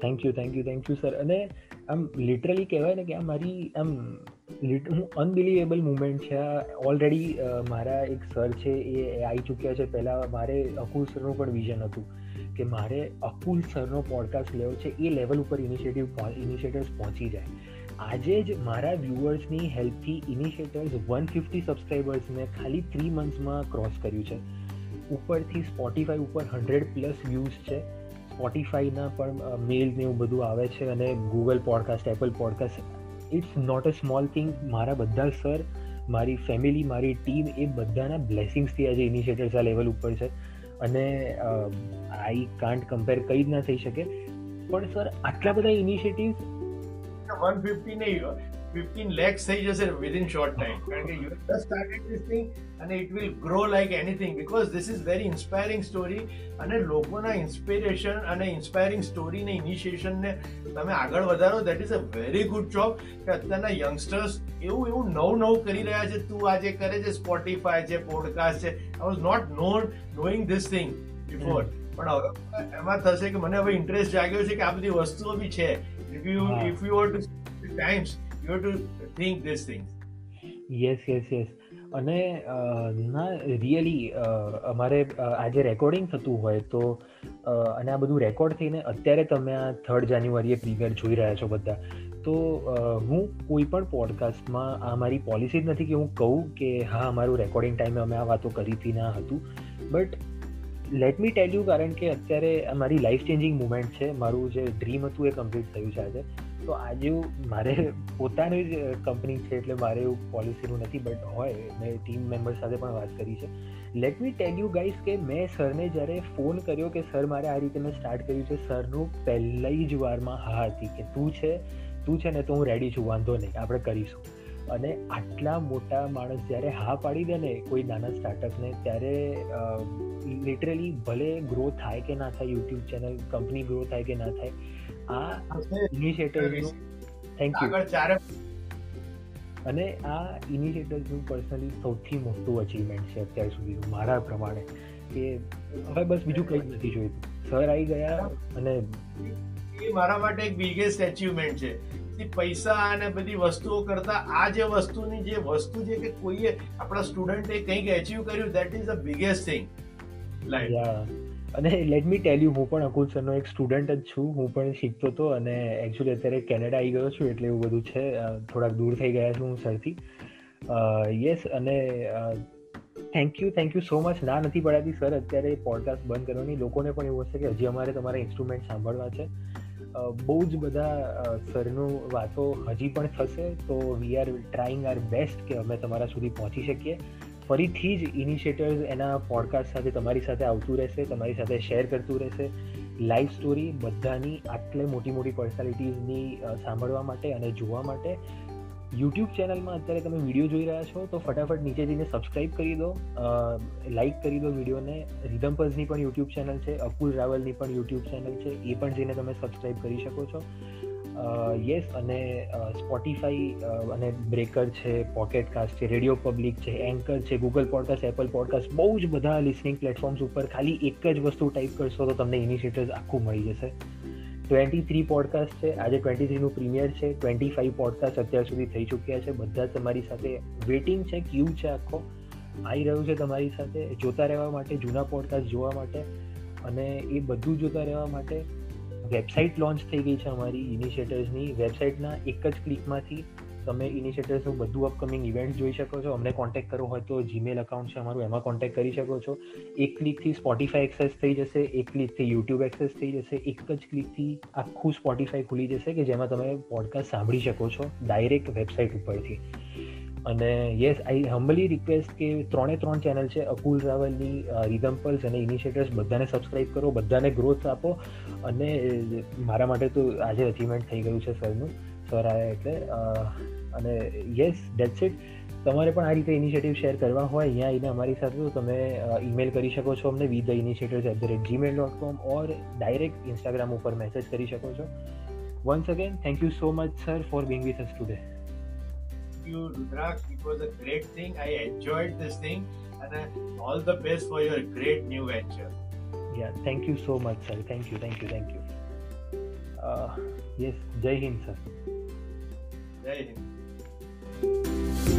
thank you thank you thank you sir અને આમ લિટરલી કહેવાય ને કે આ મારી આમ હું અનબિલિવેબલ મુમેન્ટ છે. આ ઓલરેડી મારા એક સર છે, એ આવી ચૂક્યા છે. પહેલાં મારે અકુલ સરનું પણ વિઝન હતું કે મારે અકુલ સરનો પોડકાસ્ટ લેવો છે. એ લેવલ ઉપર ઇનિશિયેટિવ ઇનિશિયેટર્સ પહોંચી જાય. આજે જ મારા વ્યુઅર્સની હેલ્પથી ઇનિશિયેટર્સ વન ફિફ્ટી સબસ્ક્રાઈબર્સને ખાલી થ્રી મંથ્સમાં ક્રોસ કર્યું છે. ઉપરથી સ્પોટિફાઈ ઉપર હંડ્રેડ પ્લસ વ્યૂઝ છે. સ્પોટિફાઈના પણ મેલ ને એવું બધું આવે છે અને Google podcast Apple podcast it's not a small thing મારા બધા સર મારી ફેમિલી મારી ટીમ એ બધાના બ્લેસિંગ્સથી આજે ઇનિશિયેટર્સ આ લેવલ ઉપર છે. અને આઈ કાન્ટ કમ્પેર કંઈ જ ના થઈ શકે. પણ સર આટલા બધા ઇનિશિયેટિવ્સ વન ફિફ્ટી નહીં ફિફ્ટીન લેક્સ થઈ જશે વિધિન શોર્ટ ટાઈમ કારણ કે you just started this thing અને it will grow like anything because this is very inspiring story અને લોકોના ઇન્સ્પિરેશન અને ઇન્સ્પાયરિંગ સ્ટોરીને ઇનિશિએશનને તમે આગળ વધારો that is a very good job કે અત્યારના યંગસ્ટર્સ એવું એવું નવું નવું કરી રહ્યા છે. તું આજે કરે છે સ્પોટીફાય છે પોડકાસ્ટ છે. I was not known knowing this thing before પણ હવે એમાં થશે કે મને હવે ઇન્ટરેસ્ટ જાગ્યો છે કે આ બધી વસ્તુઓ બી છે. If you if you want times you to think this things yes yes yes અને ના રિયલી અમારે આજે રેકોર્ડિંગ થતું હોય તો અને આ બધું રેકોર્ડ થઈને અત્યારે તમે આ થર્ડ જાન્યુઆરીએ પ્રીમિયર જોઈ રહ્યા છો બધા, તો હું કોઈ પણ પોડકાસ્ટમાં આ મારી પોલિસી જ નથી કે હું કહું કે હા, અમારું રેકોર્ડિંગ ટાઈમે અમે આ વાતો કરી હતી ના હતું. But let me tell you કારણ કે અત્યારે મારી લાઈફ ચેન્જિંગ મુમેન્ટ છે. મારું જે ડ્રીમ હતું એ કમ્પ્લીટ થયું છે આજે. તો આજે મારે પોતાની જ કંપની છે એટલે મારે એવું પોલિસીનું નથી બટ હોય. મેં ટીમ મેમ્બર સાથે પણ વાત કરી છે. Let me tell you guys કે મેં સરને જ્યારે ફોન કર્યો કે સર મારે આ રીતે મેં સ્ટાર્ટ કર્યું છે, સરનું પહેલી જ વારમાં હા હતી કે, તું છે તું છે ને તો હું રેડી છું, વાંધો નહીં, આપણે કરીશું. અને આટલા મોટા માણસ જ્યારે હા પાડી દે ને કોઈ નાના સ્ટાર્ટઅપને ત્યારે લિટરલી ભલે ગ્રો થાય કે ના થાય યુટ્યુબ ચેનલ કંપની ગ્રો થાય કે ના થાય આ ઇનિશિયેટિવનું થેન્ક યુ અને આ ઇનિશિયેટિવનું પર્સનલી સૌથી મોટું અચીવમેન્ટ છે અત્યાર સુધીનું મારા પ્રમાણે. કે હવે બસ બીજું કંઈ જ નથી જોઈતું. સર આવી ગયા અને એ મારા માટે એક બિગેસ્ટ અચીવમેન્ટ છે. પૈસા અને બધી વસ્તુઓ કરતા આ જે વસ્તુની જે વસ્તુ છે કે કોઈએ આપણા સ્ટુડન્ટે કંઈક અચીવ કર્યું that is the biggest thing like અને લેટ મી ટેલ યુ હું પણ અકુલ સરનો એક સ્ટુડન્ટ જ છું. હું પણ શીખતો હતો અને એકચ્યુઅલી અત્યારે કેનેડા આવી ગયો છું એટલે એવું બધું છે. થોડાક દૂર થઈ ગયા છું હું સરથી યસ અને thank you thank you so much ના નથી પડાતી સર અત્યારે પોડકાસ્ટ બંધ કરવાની. લોકોને પણ એવું હશે કે હજી અમારે તમારા ઇન્સ્ટ્રુમેન્ટ સાંભળવા છે. બહુ જ બધા સરનું વાતો હજી પણ થશે. તો we are trying our best કે અમે તમારા સુધી પહોંચી શકીએ. ફરીથી જ ઇનિશિયેટર્સ એના પોડકાસ્ટ સાથે તમારી સાથે આવતું રહેશે, તમારી સાથે શેર કરતું રહેશે. લાઈફ સ્ટોરી બધાની આટલે મોટી મોટી પર્સનાલિટીઝની સાંભળવા માટે અને જોવા માટે. યુટ્યુબ ચેનલમાં અત્યારે તમે વીડિયો જોઈ રહ્યા છો, તો ફટાફટ નીચે જઈને સબસ્ક્રાઈબ કરી દો. લાઇક કરી દો વિડીયોને રિધમ્પર્સની પણ યુટ્યુબ ચેનલ છે અકુલ રાવલની પણ યુટ્યુબ ચેનલ છે, એ પણ જઈને તમે સબસ્ક્રાઈબ કરી શકો છો. યસ અને સ્પોટીફાઈ અને બ્રેકર છે પોકેટ કાસ્ટ છે રેડિયો પબ્લિક છે એન્કર છે ગૂગલ પોડકાસ્ટ એપલ પોડકાસ્ટ બહુ જ બધા લિસનિંગ પ્લેટફોર્મ્સ ઉપર ખાલી એક જ વસ્તુ ટાઈપ કરશો તો તમને ઇનિશિયેટર્સ આખું મળી જશે. ટ્વેન્ટી થ્રી પોડકાસ્ટ છે, આજે ટ્વેન્ટી થ્રીનું પ્રીમિયર છે ટ્વેન્ટી ફાઈવ પોડકાસ્ટ અત્યાર સુધી થઈ ચૂક્યા છે, બધા તમારી સાથે વેટિંગ છે ક્યુ છે આખો. આવી રહ્યું છે તમારી સાથે, જોતા રહેવા માટે, જૂના પોડકાસ્ટ જોવા માટે, અને એ બધું જોતા રહેવા માટે વેબસાઇટ લોન્ચ થઈ ગઈ છે અમારી ઇનિશિયેટર્સની. વેબસાઇટના એક જ ક્લિકમાંથી તમે ઇનિશિયેટર્સનું બધું અપકમિંગ ઇવેન્ટ જોઈ શકો છો. અમને કોન્ટેક્ટ કરવો હોય તો જીમેલ અકાઉન્ટ છે અમારું, એમાં કોન્ટેક્ટ કરી શકો છો. એક ક્લિકથી સ્પોટીફાઈ એક્સેસ થઈ જશે, એક ક્લિકથી યુટ્યુબ એક્સેસ થઈ જશે, એક જ ક્લિકથી આખું સ્પોટીફાઈ ખુલી જશે કે જેમાં તમે પોડકાસ્ટ સાંભળી શકો છો ડાયરેક્ટ વેબસાઇટ ઉપરથી. અને યસ આઈ હમ્બલી રિક્વેસ્ટ કે ત્રણે ત્રણ ચેનલ છે અકુલ રાવલની રિધમ અને ઇનિશિયેટર્સ બધાને સબસ્ક્રાઈબ કરો, બધાને ગ્રોથ આપો. અને મારા માટે તો આજે અચીવમેન્ટ થઈ ગયું છે સરનું, સર આવ્યા એટલે અને યસ ડેટ્સ ઇટ તમારે પણ આ રીતે ઇનિશિયેટિવ શેર કરવા હોય, અહીંયા આવીને અમારી સાથે તો તમે ઈમેલ કરી શકો છો અમને with the initiatives at the rate Gmail dot com or direct Instagram ઉપર મેસેજ કરી શકો છો. Once again thank you so much sir for being with us today you Rudraksh it was a great thing. I enjoyed this thing and uh, all the best for your great new venture. Yeah thank you so much sir. Thank you thank you thank you. Uh, yes jai hind sir. Jai Hind.